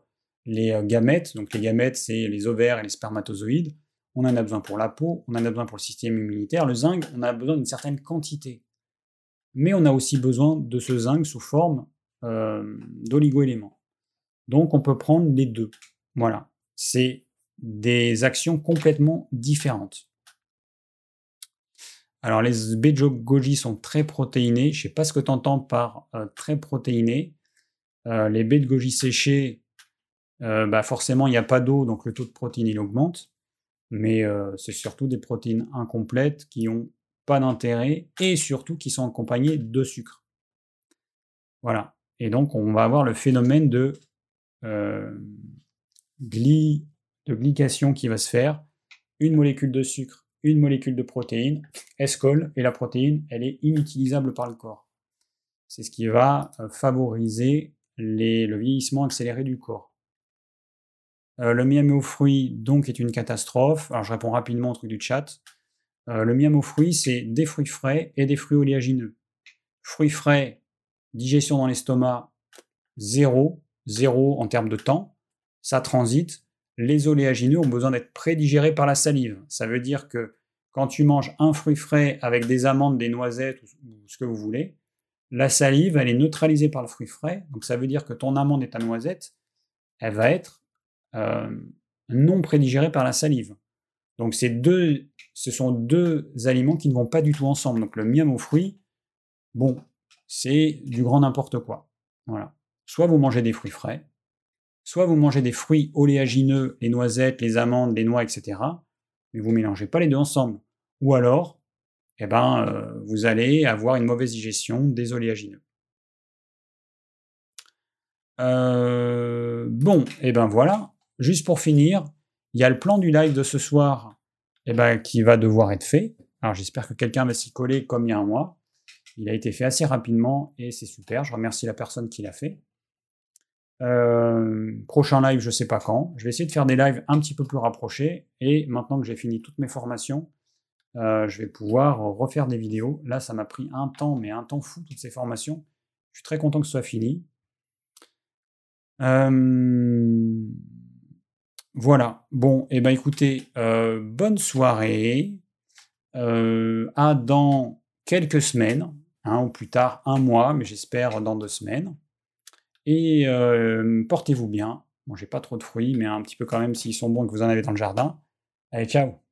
les euh, gamètes. Donc les gamètes, c'est les ovaires et les spermatozoïdes. On en a besoin pour la peau, on en a besoin pour le système immunitaire. Le zinc, on a besoin d'une certaine quantité mais on a aussi besoin de ce zinc sous forme euh, d'oligo-éléments. Donc on peut prendre les deux. Voilà, c'est des actions complètement différentes. Alors les de goji sont très protéinées. Je ne sais pas ce que tu entends par euh, très protéinées. Euh, les baies de goji séchées, bah forcément il n'y a pas d'eau, donc le taux de protéines il augmente. Mais c'est surtout des protéines incomplètes qui ont pas d'intérêt, et surtout qui sont accompagnés de sucre. Voilà. Et donc, on va avoir le phénomène de, euh, de glycation qui va se faire. Une molécule de sucre, une molécule de protéine, elle se colle, et la protéine, elle est inutilisable par le corps. C'est ce qui va euh, favoriser les, le vieillissement accéléré du corps. Euh, le miam aux fruits, donc, est une catastrophe. Alors, je réponds rapidement au truc du chat. Euh, le miam aux fruits, c'est des fruits frais et des fruits oléagineux. Fruits frais, digestion dans l'estomac, zéro, zéro en termes de temps, ça transite. Les oléagineux ont besoin d'être prédigérés par la salive. Ça veut dire que quand tu manges un fruit frais avec des amandes, des noisettes ou ce que vous voulez, la salive, elle est neutralisée par le fruit frais. Donc ça veut dire que ton amande et ta noisette, elle va être euh, non prédigérée par la salive. Donc ce sont deux aliments qui ne vont pas du tout ensemble. Donc le miam aux fruits, bon, c'est du grand n'importe quoi. Voilà. Soit vous mangez des fruits frais, soit vous mangez des fruits oléagineux, les noisettes, les amandes, les noix, etc. Mais vous mélangez pas les deux ensemble. Ou alors, eh ben, euh, vous allez avoir une mauvaise digestion des oléagineux. Euh, bon, et eh ben voilà. Juste pour finir, il y a le plan du live de ce soir eh ben, qui va devoir être fait. Alors j'espère que quelqu'un va s'y coller comme il y a un mois. Il a été fait assez rapidement et c'est super. Je remercie la personne qui l'a fait. Euh, prochain live, je ne sais pas quand. Je vais essayer de faire des lives un petit peu plus rapprochés. Et maintenant que j'ai fini toutes mes formations, euh, je vais pouvoir refaire des vidéos. Là, ça m'a pris un temps, mais un temps fou, toutes ces formations. Je suis très content que ce soit fini. Euh, voilà. Bon, et eh ben écoutez, euh, bonne soirée. Euh, à dans quelques semaines, hein, ou plus tard un mois, mais j'espère dans deux semaines. Et euh, portez-vous bien. J'ai pas trop de fruits, mais un petit peu quand même s'ils sont bons et que vous en avez dans le jardin. Allez, ciao